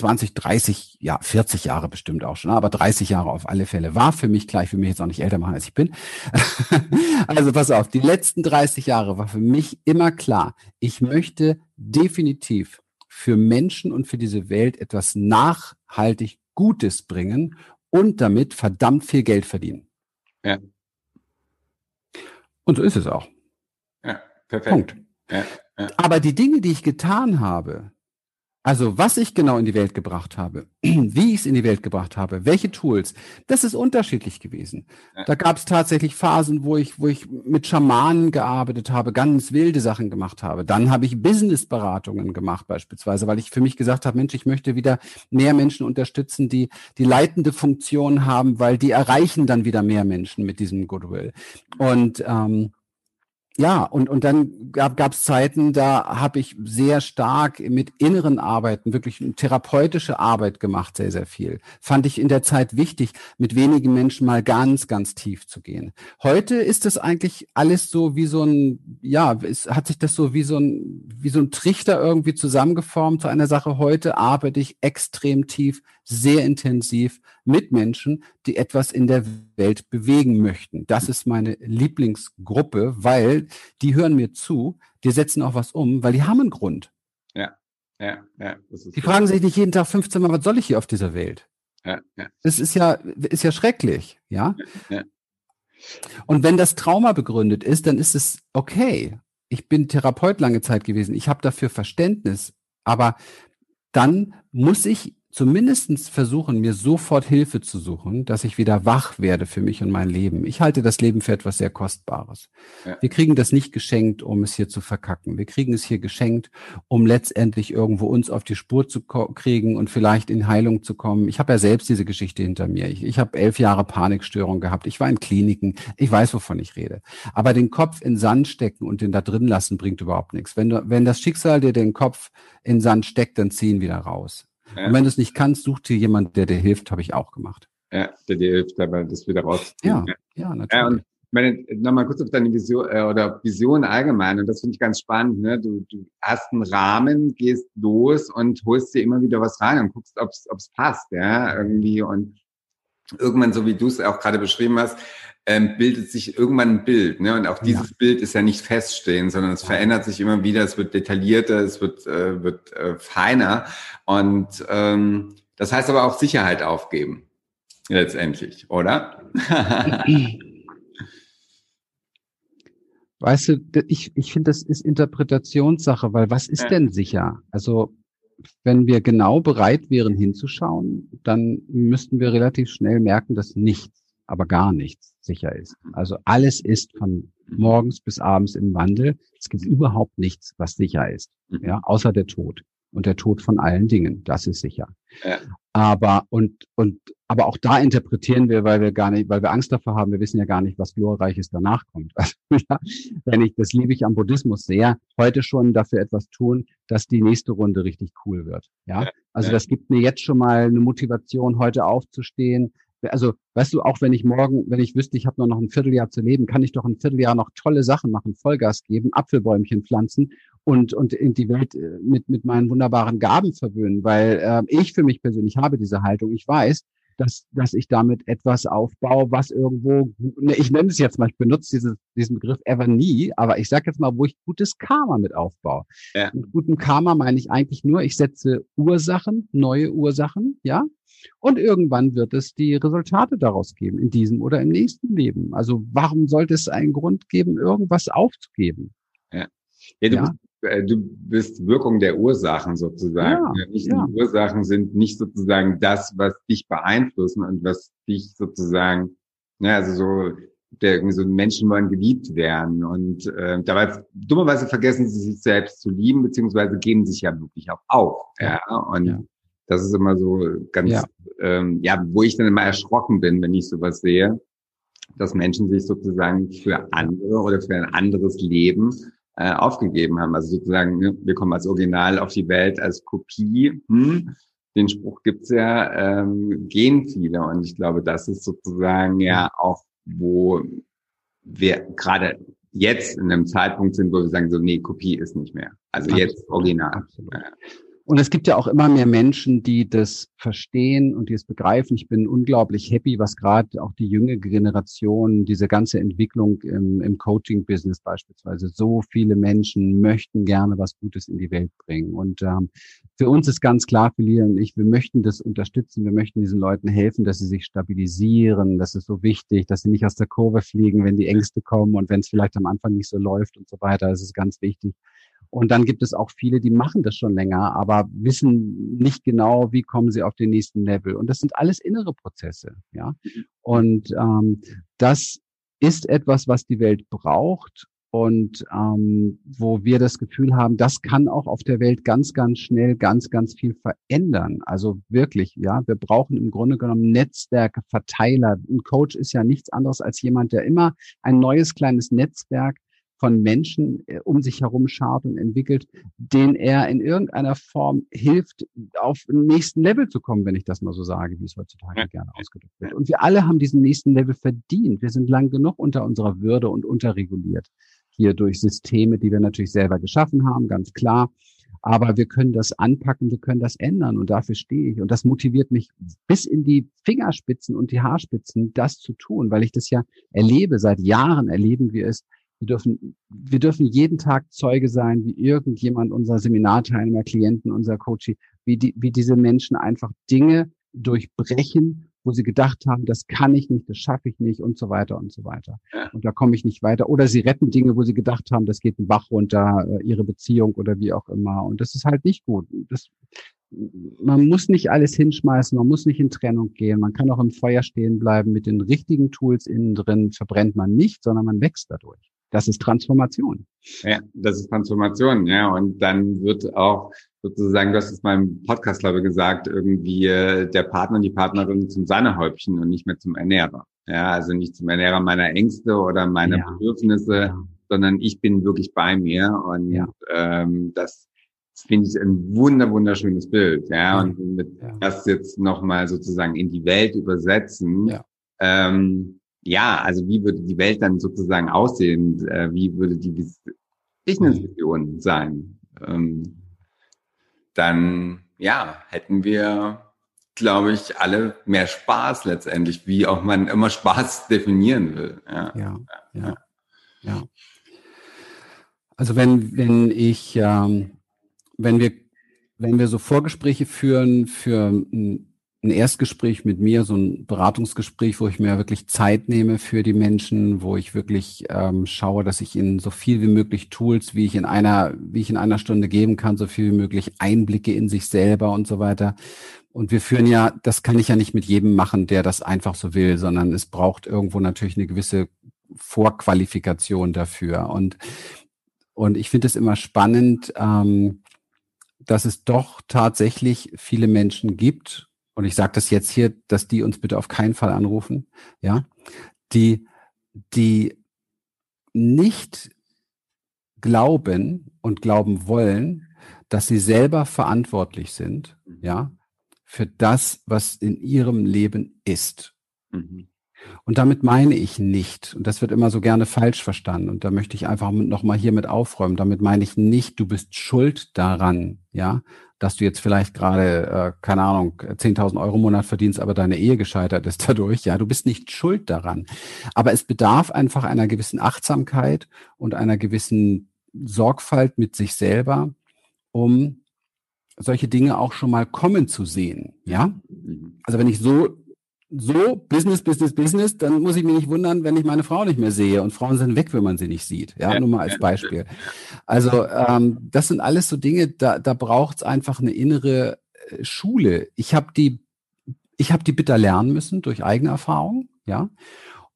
20, 30, ja, 40 Jahre bestimmt auch schon, aber 30 Jare auf alle Fälle war für mich klar, ich will mich jetzt auch nicht älter machen, als ich bin. also pass auf, die letzten 30 Jahre war für mich immer klar, ich möchte definitiv für Menschen und für diese Welt etwas nachhaltig Gutes bringen und damit verdammt viel Geld verdienen. Ja. Und so ist es auch. Ja, perfekt. Punkt. Ja, ja. Aber die Dinge, die ich getan habe, also was ich genau in die Welt gebracht habe, wie ich es in die Welt gebracht habe, welche Tools, das ist unterschiedlich gewesen. Da gab es tatsächlich Phasen, wo ich, wo ich mit Schamanen gearbeitet habe, ganz wilde Sachen gemacht habe. Dann habe ich Businessberatungen gemacht beispielsweise, weil ich für mich gesagt habe, Mensch, ich möchte wieder mehr Menschen unterstützen, die die leitende Funktion haben, weil die erreichen dann wieder mehr Menschen mit diesem Goodwill. Und ähm, ja, und, und dann gab es Zeiten, da habe ich sehr stark mit inneren Arbeiten, wirklich therapeutische Arbeit gemacht, sehr, sehr viel. Fand ich in der Zeit wichtig, mit wenigen Menschen mal ganz, ganz tief zu gehen. Heute ist das eigentlich alles so wie so ein, ja, es hat sich das so wie so ein, wie so ein Trichter irgendwie zusammengeformt zu einer Sache. Heute arbeite ich extrem tief, sehr intensiv mit Menschen, die etwas in der Welt bewegen möchten. Das ist meine Lieblingsgruppe, weil die hören mir zu, die setzen auch was um, weil die haben einen Grund. Ja, ja, ja. die fragen sich nicht jeden Tag 15 Mal, was soll ich hier auf dieser Welt? Ja, ja. Das ist ja, ist ja schrecklich, ja? ja. Und wenn das Trauma begründet ist, dann ist es okay. Ich bin Therapeut lange Zeit gewesen. Ich habe dafür Verständnis. Aber dann muss ich zumindestens versuchen, mir sofort Hilfe zu suchen, dass ich wieder wach werde für mich und mein Leben. Ich halte das Leben für etwas sehr Kostbares. Ja. Wir kriegen das nicht geschenkt, um es hier zu verkacken. Wir kriegen es hier geschenkt, um letztendlich irgendwo uns auf die Spur zu kriegen und vielleicht in Heilung zu kommen. Ich habe ja selbst diese Geschichte hinter mir. Ich, ich habe elf Jahre Panikstörung gehabt. Ich war in Kliniken. Ich weiß, wovon ich rede. Aber den Kopf in Sand stecken und den da drin lassen, bringt überhaupt nichts. Wenn, du, wenn das Schicksal dir den Kopf in Sand steckt, dann ziehen wieder raus. Ja. Und wenn du es nicht kannst, such dir jemand, der dir hilft, habe ich auch gemacht. Ja, der dir hilft, aber das wieder rauszuziehen. Ja, ja, natürlich. Ja, und meine, nochmal kurz auf deine Vision äh, oder Vision allgemein, und das finde ich ganz spannend, ne? Du, du hast einen Rahmen, gehst los und holst dir immer wieder was rein und guckst, ob es passt, ja, irgendwie. Und irgendwann, so wie du es auch gerade beschrieben hast, ähm, bildet sich irgendwann ein Bild. Ne? Und auch dieses ja. Bild ist ja nicht feststehend, sondern es verändert sich immer wieder, es wird detaillierter, es wird, äh, wird äh, feiner. Und ähm, Das heißt aber auch Sicherheit aufgeben, letztendlich, oder? weißt du, ich, ich finde, das ist Interpretationssache, weil was ist ja. denn sicher? Also wenn wir genau bereit wären hinzuschauen, dann müssten wir relativ schnell merken, dass nichts, aber gar nichts sicher ist. Also alles ist von morgens bis abends im Wandel. Es gibt überhaupt nichts, was sicher ist, mhm. ja, außer der Tod und der Tod von allen Dingen. Das ist sicher. Ja. Aber und und aber auch da interpretieren wir, weil wir gar nicht, weil wir Angst davor haben. Wir wissen ja gar nicht, was glorreiches danach kommt. Also, ja, wenn ich das liebe ich am Buddhismus sehr, heute schon dafür etwas tun, dass die nächste Runde richtig cool wird. Ja. also das gibt mir jetzt schon mal eine Motivation, heute aufzustehen, also weißt du, auch wenn ich morgen, wenn ich wüsste, ich habe nur noch ein Vierteljahr zu leben, kann ich doch ein Vierteljahr noch tolle Sachen machen, Vollgas geben, Apfelbäumchen pflanzen und und in die Welt äh, mit mit meinen wunderbaren Gaben verwöhnen, weil äh, ich für mich persönlich habe diese Haltung. Ich weiß, dass, dass ich damit etwas aufbaue, was irgendwo, ne, ich nenne es jetzt mal, ich benutze dieses, diesen Begriff ever nie, aber ich sage jetzt mal, wo ich gutes Karma mit aufbaue. Ja. Mit gutem Karma meine ich eigentlich nur, ich setze Ursachen, neue Ursachen, ja, und irgendwann wird es die Resultate daraus geben, in diesem oder im nächsten Leben. Also warum sollte es einen Grund geben, irgendwas aufzugeben? Ja, ja du ja. Du bist Wirkung der Ursachen sozusagen. Ja, nicht ja. Die Ursachen sind nicht sozusagen das, was dich beeinflussen und was dich sozusagen, ja, also so, der irgendwie so Menschen wollen geliebt werden und äh, dabei dummerweise vergessen sie sich selbst zu lieben beziehungsweise geben sich ja wirklich auch auf. Ja, ja und ja. das ist immer so ganz, ja. Ähm, ja, wo ich dann immer erschrocken bin, wenn ich sowas sehe, dass Menschen sich sozusagen für andere oder für ein anderes Leben äh, aufgegeben haben. Also sozusagen, ne, wir kommen als Original auf die Welt als Kopie. Hm, den Spruch gibt's ja, ähm, gehen viele. Und ich glaube, das ist sozusagen ja auch, wo wir gerade jetzt in einem Zeitpunkt sind, wo wir sagen, so, nee, Kopie ist nicht mehr. Also Absolut. jetzt Original. Absolut. Und es gibt ja auch immer mehr Menschen, die das verstehen und die es begreifen. Ich bin unglaublich happy, was gerade auch die junge Generation, diese ganze Entwicklung im, im Coaching-Business beispielsweise, so viele Menschen möchten gerne was Gutes in die Welt bringen. Und ähm, für uns ist ganz klar, für Lia und ich, wir möchten das unterstützen, wir möchten diesen Leuten helfen, dass sie sich stabilisieren. Das ist so wichtig, dass sie nicht aus der Kurve fliegen, wenn die Ängste kommen und wenn es vielleicht am Anfang nicht so läuft und so weiter. Das ist ganz wichtig. Und dann gibt es auch viele, die machen das schon länger, aber wissen nicht genau, wie kommen sie auf den nächsten Level. Und das sind alles innere Prozesse, ja. Und ähm, das ist etwas, was die Welt braucht und ähm, wo wir das Gefühl haben, das kann auch auf der Welt ganz, ganz schnell ganz, ganz viel verändern. Also wirklich, ja, wir brauchen im Grunde genommen Netzwerke, Verteiler. Ein Coach ist ja nichts anderes als jemand, der immer ein neues kleines Netzwerk von Menschen äh, um sich herum schaut und entwickelt, den er in irgendeiner Form hilft, auf den nächsten Level zu kommen, wenn ich das mal so sage, wie es heutzutage ja. gerne ausgedrückt wird. Und wir alle haben diesen nächsten Level verdient. Wir sind lang genug unter unserer Würde und unterreguliert. Hier durch Systeme, die wir natürlich selber geschaffen haben, ganz klar. Aber wir können das anpacken, wir können das ändern und dafür stehe ich. Und das motiviert mich bis in die Fingerspitzen und die Haarspitzen, das zu tun, weil ich das ja erlebe. Seit Jahren erleben wir es, wir dürfen, wir dürfen jeden Tag Zeuge sein, wie irgendjemand unserer Seminarteilnehmer, Klienten, unser Coach, wie die, wie diese Menschen einfach Dinge durchbrechen, wo sie gedacht haben, das kann ich nicht, das schaffe ich nicht und so weiter und so weiter. Und da komme ich nicht weiter. Oder sie retten Dinge, wo sie gedacht haben, das geht ein Bach runter, äh, ihre Beziehung oder wie auch immer. Und das ist halt nicht gut. Das, man muss nicht alles hinschmeißen, man muss nicht in Trennung gehen, man kann auch im Feuer stehen bleiben. Mit den richtigen Tools innen drin verbrennt man nicht, sondern man wächst dadurch. Das ist Transformation. Ja, das ist Transformation, ja. Und dann wird auch sozusagen, du hast es im Podcast, glaube ich, gesagt, irgendwie äh, der Partner und die Partnerin zum Sahnehäubchen und nicht mehr zum Ernährer. Ja, also nicht zum Ernährer meiner Ängste oder meiner ja. Bedürfnisse, ja. sondern ich bin wirklich bei mir und ja. ähm, das finde ich ein wunder wunderschönes Bild, ja. Und mit das jetzt nochmal sozusagen in die Welt übersetzen, ja. ähm, ja, also wie würde die Welt dann sozusagen aussehen? Äh, wie würde die Business-Vision sein? Ähm, dann, ja, hätten wir, glaube ich, alle mehr Spaß letztendlich, wie auch man immer Spaß definieren will. Ja, ja, ja. ja. Also wenn, wenn ich, ähm, wenn wir, wenn wir so Vorgespräche führen für Erstgespräch mit mir, so ein Beratungsgespräch, wo ich mir wirklich Zeit nehme für die Menschen, wo ich wirklich ähm, schaue, dass ich ihnen so viel wie möglich Tools, wie ich in einer, wie ich in einer Stunde geben kann, so viel wie möglich Einblicke in sich selber und so weiter. Und wir führen ja, das kann ich ja nicht mit jedem machen, der das einfach so will, sondern es braucht irgendwo natürlich eine gewisse Vorqualifikation dafür. Und, und ich finde es immer spannend, ähm, dass es doch tatsächlich viele Menschen gibt, und ich sage das jetzt hier, dass die uns bitte auf keinen Fall anrufen, ja, die, die nicht glauben und glauben wollen, dass sie selber verantwortlich sind, mhm. ja, für das, was in ihrem Leben ist. Mhm. Und damit meine ich nicht, und das wird immer so gerne falsch verstanden, und da möchte ich einfach nochmal hier mit aufräumen, damit meine ich nicht, du bist schuld daran, ja, dass du jetzt vielleicht gerade, äh, keine Ahnung, 10.000 Euro im Monat verdienst, aber deine Ehe gescheitert ist dadurch. Ja, du bist nicht schuld daran. Aber es bedarf einfach einer gewissen Achtsamkeit und einer gewissen Sorgfalt mit sich selber, um solche Dinge auch schon mal kommen zu sehen. Ja, also wenn ich so so Business, Business, Business, dann muss ich mich nicht wundern, wenn ich meine Frau nicht mehr sehe. Und Frauen sind weg, wenn man sie nicht sieht. Ja, nur mal als Beispiel. Also ähm, das sind alles so Dinge, da, da braucht es einfach eine innere äh, Schule. Ich habe die, ich habe die bitter lernen müssen durch eigene Erfahrung. Ja,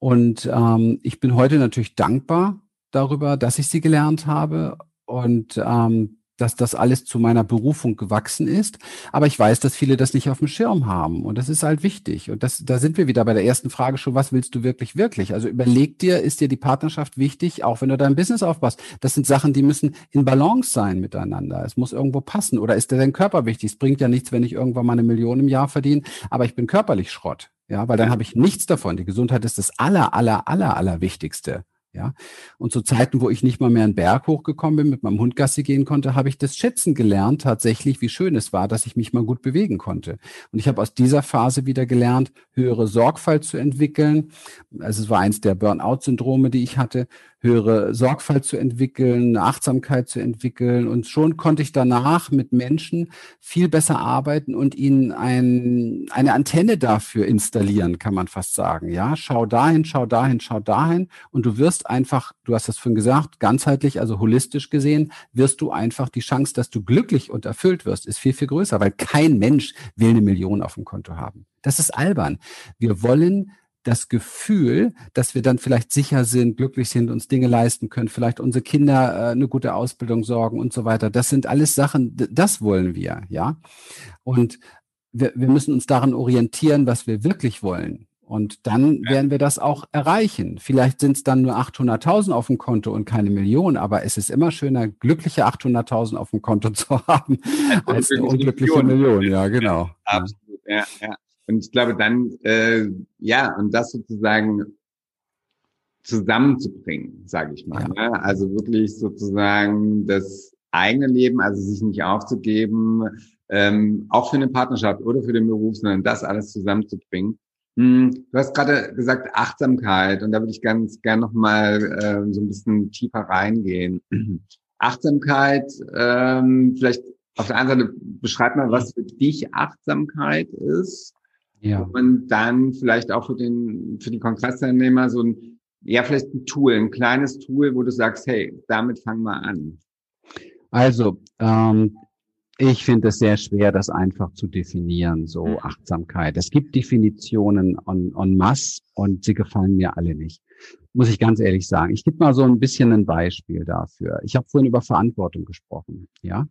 und ähm, ich bin heute natürlich dankbar darüber, dass ich sie gelernt habe. Und ähm, dass das alles zu meiner Berufung gewachsen ist. Aber ich weiß, dass viele das nicht auf dem Schirm haben. Und das ist halt wichtig. Und das, da sind wir wieder bei der ersten Frage schon, was willst du wirklich, wirklich? Also überleg dir, ist dir die Partnerschaft wichtig, auch wenn du dein Business aufbaust? Das sind Sachen, die müssen in Balance sein miteinander. Es muss irgendwo passen. Oder ist dir dein Körper wichtig? Es bringt ja nichts, wenn ich irgendwann mal eine Million im Jahr verdiene, aber ich bin körperlich Schrott. Ja, weil dann habe ich nichts davon. Die Gesundheit ist das aller, aller, aller, aller Wichtigste. Ja, und zu Zeiten, wo ich nicht mal mehr einen Berg hochgekommen bin, mit meinem Hund Gassi gehen konnte, habe ich das schätzen gelernt, tatsächlich, wie schön es war, dass ich mich mal gut bewegen konnte. Und ich habe aus dieser Phase wieder gelernt, höhere Sorgfalt zu entwickeln. Also es war eins der Burnout-Syndrome, die ich hatte, höhere Sorgfalt zu entwickeln, Achtsamkeit zu entwickeln. Und schon konnte ich danach mit Menschen viel besser arbeiten und ihnen ein, eine Antenne dafür installieren, kann man fast sagen. Ja, schau dahin, schau dahin, schau dahin. Und du wirst einfach, du hast das vorhin gesagt, ganzheitlich, also holistisch gesehen, wirst du einfach die Chance, dass du glücklich und erfüllt wirst, ist viel, viel größer, weil kein Mensch will eine Million auf dem Konto haben. Das ist albern. Wir wollen das Gefühl, dass wir dann vielleicht sicher sind, glücklich sind, uns Dinge leisten können, vielleicht unsere Kinder äh, eine gute Ausbildung sorgen und so weiter. Das sind alles Sachen, das wollen wir, ja. Und wir, wir müssen uns daran orientieren, was wir wirklich wollen. Und dann werden wir das auch erreichen. Vielleicht sind es dann nur 800.000 auf dem Konto und keine Million, aber es ist immer schöner, glückliche 800.000 auf dem Konto zu haben, als eine unglückliche Million. Million. Ja, genau. Absolut, ja, ja. Und ich glaube dann, äh, ja, und das sozusagen zusammenzubringen, sage ich mal. Ja. Ne? Also wirklich sozusagen das eigene Leben, also sich nicht aufzugeben, ähm, auch für eine Partnerschaft oder für den Beruf, sondern das alles zusammenzubringen. Hm, du hast gerade gesagt Achtsamkeit und da würde ich ganz gern nochmal äh, so ein bisschen tiefer reingehen. Achtsamkeit, ähm, vielleicht auf der einen Seite beschreib mal, was für dich Achtsamkeit ist ja. Und dann vielleicht auch für den, für die Kongressteilnehmer so ein, ja, vielleicht ein Tool, ein kleines Tool, wo du sagst, hey, damit fang mal an. Also, ähm, ich finde es sehr schwer, das einfach zu definieren, so mhm. Achtsamkeit. Es gibt Definitionen en, en masse und sie gefallen mir alle nicht. Muss ich ganz ehrlich sagen. Ich gebe mal so ein bisschen ein Beispiel dafür. Ich habe vorhin über Verantwortung gesprochen, ja.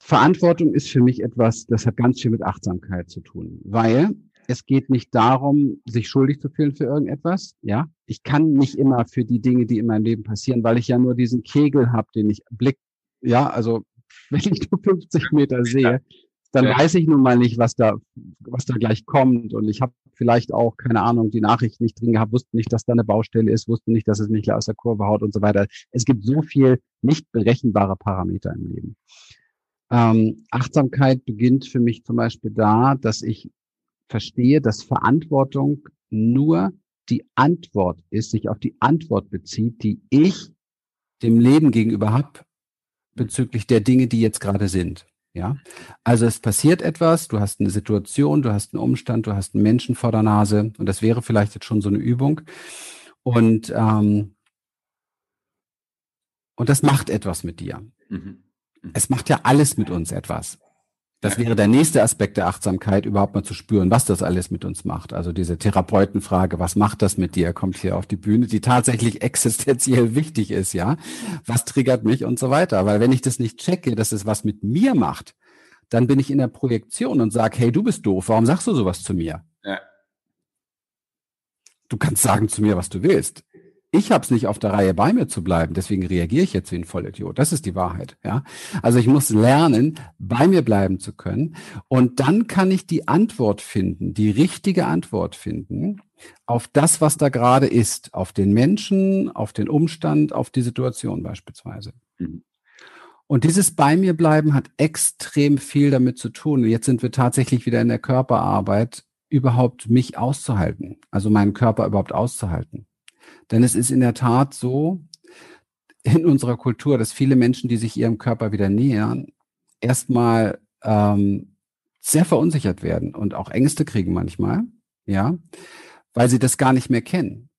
Verantwortung ist für mich etwas, das hat ganz viel mit Achtsamkeit zu tun, weil es geht nicht darum, sich schuldig zu fühlen für irgendetwas. Ja, ich kann nicht immer für die Dinge, die in meinem Leben passieren, weil ich ja nur diesen Kegel habe, den ich blick. Ja, also wenn ich nur 50 Meter sehe, dann ja. weiß ich nun mal nicht, was da, was da gleich kommt. Und ich habe vielleicht auch keine Ahnung, die Nachricht nicht drin gehabt, wusste nicht, dass da eine Baustelle ist, wusste nicht, dass es mich aus der Kurve haut und so weiter. Es gibt so viel nicht berechenbare Parameter im Leben. Ähm, Achtsamkeit beginnt für mich zum Beispiel da, dass ich verstehe, dass Verantwortung nur die Antwort ist, sich auf die Antwort bezieht, die ich dem Leben gegenüber habe bezüglich der Dinge, die jetzt gerade sind. Ja, also es passiert etwas, du hast eine Situation, du hast einen Umstand, du hast einen Menschen vor der Nase und das wäre vielleicht jetzt schon so eine Übung. Und, ähm, und das macht etwas mit dir. Mhm. Mhm. Es macht ja alles mit uns etwas. Das wäre der nächste Aspekt der Achtsamkeit, überhaupt mal zu spüren, was das alles mit uns macht. Also diese Therapeutenfrage, was macht das mit dir, kommt hier auf die Bühne, die tatsächlich existenziell wichtig ist, ja. Was triggert mich und so weiter. Weil wenn ich das nicht checke, dass es was mit mir macht, dann bin ich in der Projektion und sage, hey, du bist doof, warum sagst du sowas zu mir? Ja. Du kannst sagen zu mir, was du willst ich habe es nicht auf der Reihe, bei mir zu bleiben. Deswegen reagiere ich jetzt wie ein Vollidiot. Das ist die Wahrheit. Ja, also ich muss lernen, bei mir bleiben zu können, und dann kann ich die Antwort finden, die richtige Antwort finden auf das, was da gerade ist, auf den Menschen, auf den Umstand, auf die Situation beispielsweise. Mhm. Und dieses bei mir bleiben hat extrem viel damit zu tun. Jetzt sind wir tatsächlich wieder in der Körperarbeit, überhaupt mich auszuhalten, also meinen Körper überhaupt auszuhalten. Denn es ist in der Tat so in unserer Kultur, dass viele Menschen, die sich ihrem Körper wieder nähern, erstmal ähm, sehr verunsichert werden und auch Ängste kriegen manchmal, ja, weil sie das gar nicht mehr kennen.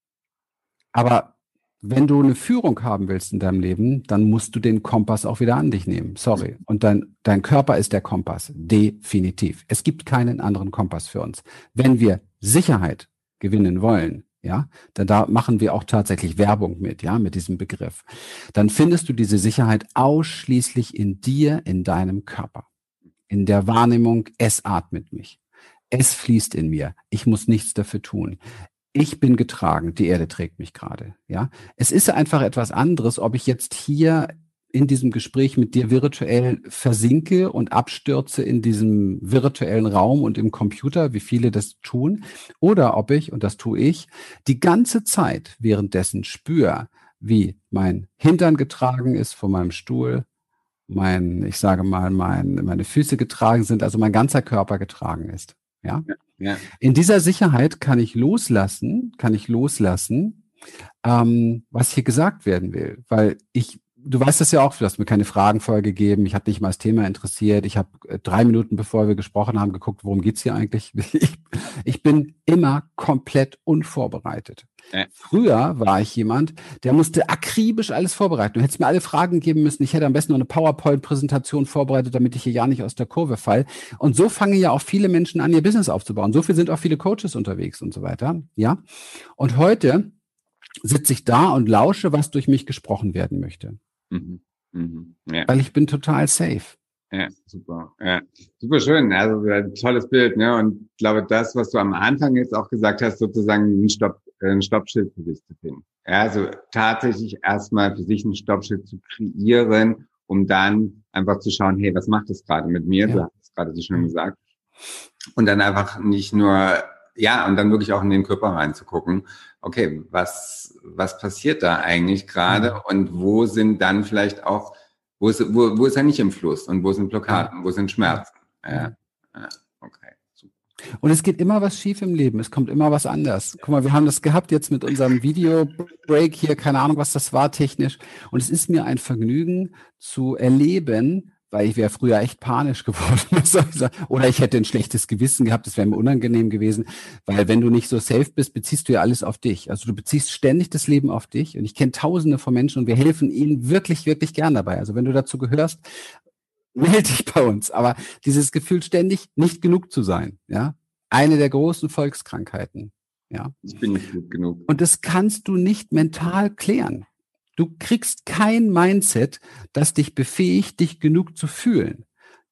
Aber wenn du eine Führung haben willst in deinem Leben, dann musst du den Kompass auch wieder an dich nehmen. Sorry. Und dein, dein Körper ist der Kompass. Definitiv. Es gibt keinen anderen Kompass für uns. Wenn wir Sicherheit gewinnen wollen, ja, da, da machen wir auch tatsächlich Werbung mit, ja, mit diesem Begriff. Dann findest du diese Sicherheit ausschließlich in dir, in deinem Körper. In der Wahrnehmung, es atmet mich. Es fließt in mir. Ich muss nichts dafür tun. Ich bin getragen. Die Erde trägt mich gerade, ja. Es ist einfach etwas anderes, ob ich jetzt hier in diesem Gespräch mit dir virtuell versinke und abstürze in diesem virtuellen Raum und im Computer, wie viele das tun, oder ob ich, und das tue ich, die ganze Zeit währenddessen spüre, wie mein Hintern getragen ist von meinem Stuhl, mein, ich sage mal, mein, meine Füße getragen sind, also mein ganzer Körper getragen ist. Ja? ja. In dieser Sicherheit kann ich loslassen, kann ich loslassen, ähm, was hier gesagt werden will, weil ich du weißt das ja auch, du hast mir keine Fragen vorher gegeben, ich hatte nicht mal das Thema interessiert, ich habe äh, drei Minuten, bevor wir gesprochen haben, geguckt, worum geht's hier eigentlich. Ich, ich bin immer komplett unvorbereitet. Äh. Früher war ich jemand, der musste akribisch alles vorbereiten. Du hättest mir alle Fragen geben müssen. Ich hätte am besten noch eine PowerPoint-Präsentation vorbereitet, damit ich hier ja nicht aus der Kurve fall. Und so fangen ja auch viele Menschen an, ihr Business aufzubauen. So viel sind auch viele Coaches unterwegs und so weiter. Ja. Und heute sitze ich da und lausche, was durch mich gesprochen werden möchte. Mhm. Mhm. Ja. Weil ich bin total safe. Ja, super. Ja, super schön. Also ein tolles Bild, ne? Und ich glaube, das, was du am Anfang jetzt auch gesagt hast, sozusagen ein Stopp, ein Stoppschild für sich zu finden. Ja, also tatsächlich erstmal für sich ein Stoppschild zu kreieren, um dann einfach zu schauen, hey, was macht das gerade mit mir? Ja. Du hast es gerade so schön gesagt. Und dann einfach nicht nur ja, und dann wirklich auch in den Körper reinzugucken, okay, was, was passiert da eigentlich gerade mhm. und wo sind dann vielleicht auch, wo ist, wo, wo ist er nicht im Fluss und wo sind Blockaden, wo sind Schmerzen? Ja, ja okay. Und es geht immer was schief im Leben. Es kommt immer was anders. Guck mal, wir haben das gehabt jetzt mit unserem Video-Break hier. Keine Ahnung, was das war technisch. Und es ist mir ein Vergnügen zu erleben, weil ich wäre früher echt panisch geworden. Oder ich hätte ein schlechtes Gewissen gehabt, das wäre mir unangenehm gewesen, weil wenn du nicht so safe bist, beziehst du ja alles auf dich. Also du beziehst ständig das Leben auf dich und ich kenne tausende von Menschen und wir helfen ihnen wirklich, wirklich gern dabei. Also wenn du dazu gehörst, melde dich bei uns. Aber dieses Gefühl ständig nicht genug zu sein, ja, eine der großen Volkskrankheiten. Ja. Ich bin nicht gut genug. Und das kannst du nicht mental klären. Du kriegst kein Mindset, das dich befähigt, dich genug zu fühlen.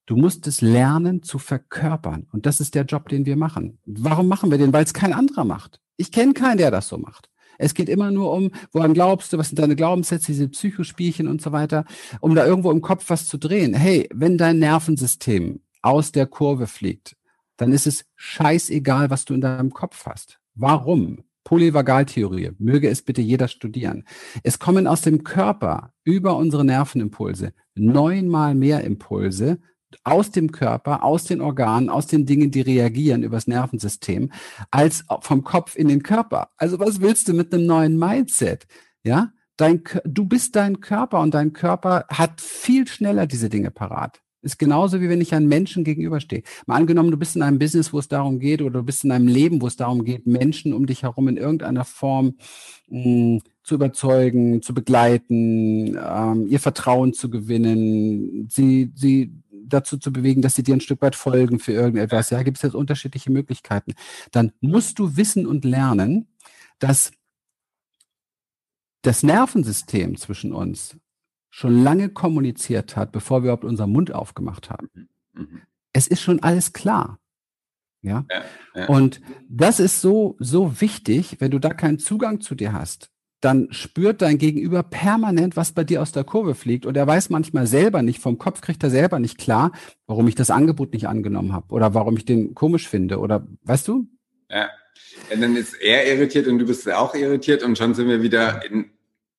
Du musst es lernen zu verkörpern. Und das ist der Job, den wir machen. Warum machen wir den? Weil es kein anderer macht. Ich kenne keinen, der das so macht. Es geht immer nur um, woran glaubst du, was sind deine Glaubenssätze, diese Psychospielchen und so weiter, um da irgendwo im Kopf was zu drehen. Hey, wenn dein Nervensystem aus der Kurve fliegt, dann ist es scheißegal, was du in deinem Kopf hast. Warum? Polyvagaltheorie, möge es bitte jeder studieren. Es kommen aus dem Körper über unsere Nervenimpulse neunmal mehr Impulse aus dem Körper, aus den Organen, aus den Dingen, die reagieren übers Nervensystem, als vom Kopf in den Körper. Also was willst du mit einem neuen Mindset? Ja, dein, du bist dein Körper und dein Körper hat viel schneller diese Dinge parat. Ist genauso wie wenn ich einem Menschen gegenüberstehe. Mal angenommen, du bist in einem Business, wo es darum geht, oder du bist in einem Leben, wo es darum geht, Menschen um dich herum in irgendeiner Form mh, hm, zu überzeugen, zu begleiten, ähm, ihr Vertrauen zu gewinnen, sie, sie dazu zu bewegen, dass sie dir ein Stück weit folgen für irgendetwas. Ja, gibt es jetzt unterschiedliche Möglichkeiten. Dann musst du wissen und lernen, dass das Nervensystem zwischen uns schon lange kommuniziert hat, bevor wir überhaupt unseren Mund aufgemacht haben. Mhm. mhm. Es ist schon alles klar. Ja? ja, ja. Und das ist so, so wichtig, wenn du da keinen Zugang zu dir hast, dann spürt dein Gegenüber permanent, was bei dir aus der Kurve fliegt. Und er weiß manchmal selber nicht, vom Kopf kriegt er selber nicht klar, warum ich das Angebot nicht angenommen habe oder warum ich den komisch finde oder weißt du? Ja. Und dann ist er irritiert und du bist auch irritiert und schon sind wir wieder in,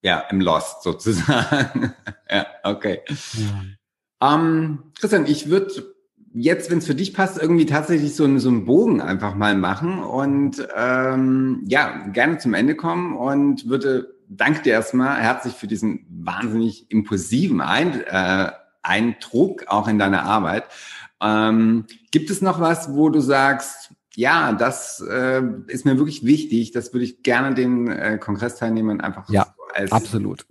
ja, im Lost sozusagen. ja, okay. Ja. Ähm, Christian, ich würde jetzt, wenn es für dich passt, irgendwie tatsächlich so, so einen Bogen einfach mal machen und ähm, ja, gerne zum Ende kommen und würde danke dir erstmal herzlich für diesen wahnsinnig impulsiven Ein, äh, Eindruck auch in deiner Arbeit. Ähm, gibt es noch was, wo du sagst, ja, das äh, ist mir wirklich wichtig, das würde ich gerne den äh, Kongressteilnehmern einfach ja absolut.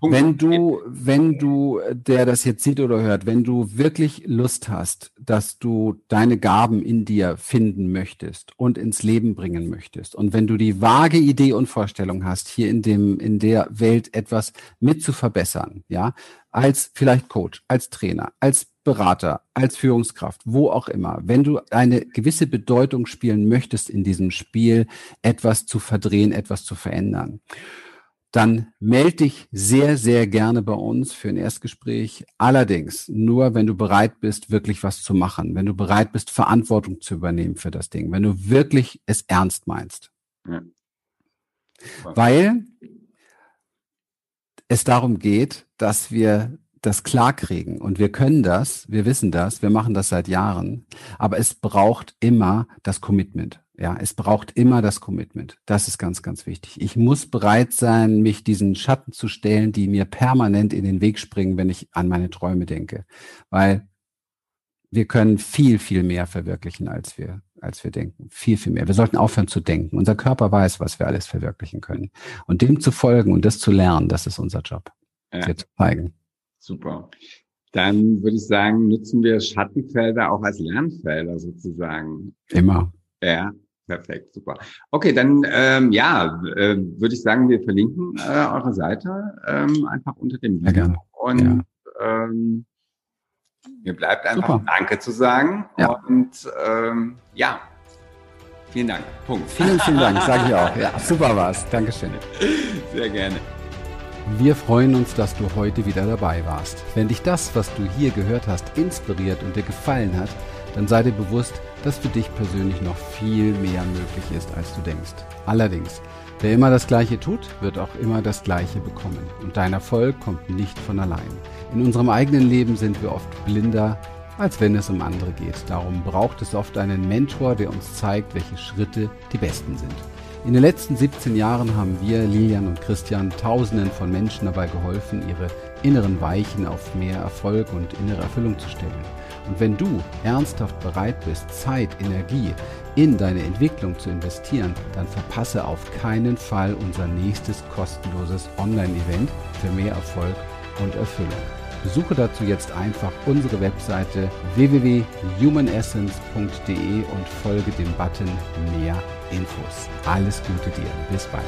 Punkt wenn du, wenn du, der das jetzt sieht oder hört, wenn du wirklich Lust hast, dass du deine Gaben in dir finden möchtest und ins Leben bringen möchtest und wenn du die vage Idee und Vorstellung hast, hier in dem, in der Welt etwas mit zu verbessern, ja, als vielleicht Coach, als Trainer, als Berater, als Führungskraft, wo auch immer, wenn du eine gewisse Bedeutung spielen möchtest in diesem Spiel, etwas zu verdrehen, etwas zu verändern dann melde dich sehr, sehr gerne bei uns für ein Erstgespräch. Allerdings nur, wenn du bereit bist, wirklich was zu machen, wenn du bereit bist, Verantwortung zu übernehmen für das Ding, wenn du wirklich es ernst meinst. Ja. Weil es darum geht, dass wir das klarkriegen. Und wir können das, wir wissen das, wir machen das seit Jahren. Aber es braucht immer das Commitment. Ja, es braucht immer das Commitment. Das ist ganz, ganz wichtig. Ich muss bereit sein, mich diesen Schatten zu stellen, die mir permanent in den Weg springen, wenn ich an meine Träume denke. Weil wir können viel, viel mehr verwirklichen, als wir, als wir denken. Viel, viel mehr. Wir sollten aufhören zu denken. Unser Körper weiß, was wir alles verwirklichen können. Und dem zu folgen und das zu lernen, das ist unser Job. Ja. Dir zu zeigen. Super. Dann würde ich sagen, nutzen wir Schattenfelder auch als Lernfelder sozusagen. Immer. Ja, Perfekt, super. Okay, dann ähm, ja, äh, würde ich sagen, wir verlinken äh, eure Seite ähm, einfach unter dem Video. Ja, und ja. ähm, mir bleibt einfach super. Danke zu sagen. Ja. Und ähm, ja, vielen Dank. Punkt. Vielen, vielen Dank, sage ich auch. Ja, super war's. Dankeschön. Sehr gerne. Wir freuen uns, dass du heute wieder dabei warst. Wenn dich das, was du hier gehört hast, inspiriert und dir gefallen hat, dann sei dir bewusst, dass für dich persönlich noch viel mehr möglich ist, als du denkst. Allerdings, wer immer das Gleiche tut, wird auch immer das Gleiche bekommen. Und dein Erfolg kommt nicht von allein. In unserem eigenen Leben sind wir oft blinder, als wenn es um andere geht. Darum braucht es oft einen Mentor, der uns zeigt, welche Schritte die besten sind. In den letzten 17 Jahren haben wir, Lilian und Christian, Tausenden von Menschen dabei geholfen, ihre inneren Weichen auf mehr Erfolg und innere Erfüllung zu stellen. Und wenn du ernsthaft bereit bist, Zeit, Energie in deine Entwicklung zu investieren, dann verpasse auf keinen Fall unser nächstes kostenloses Online-Event für mehr Erfolg und Erfüllung. Besuche dazu jetzt einfach unsere Webseite www.humanessence.de und folge dem Button Mehr Infos. Alles Gute dir. Bis bald.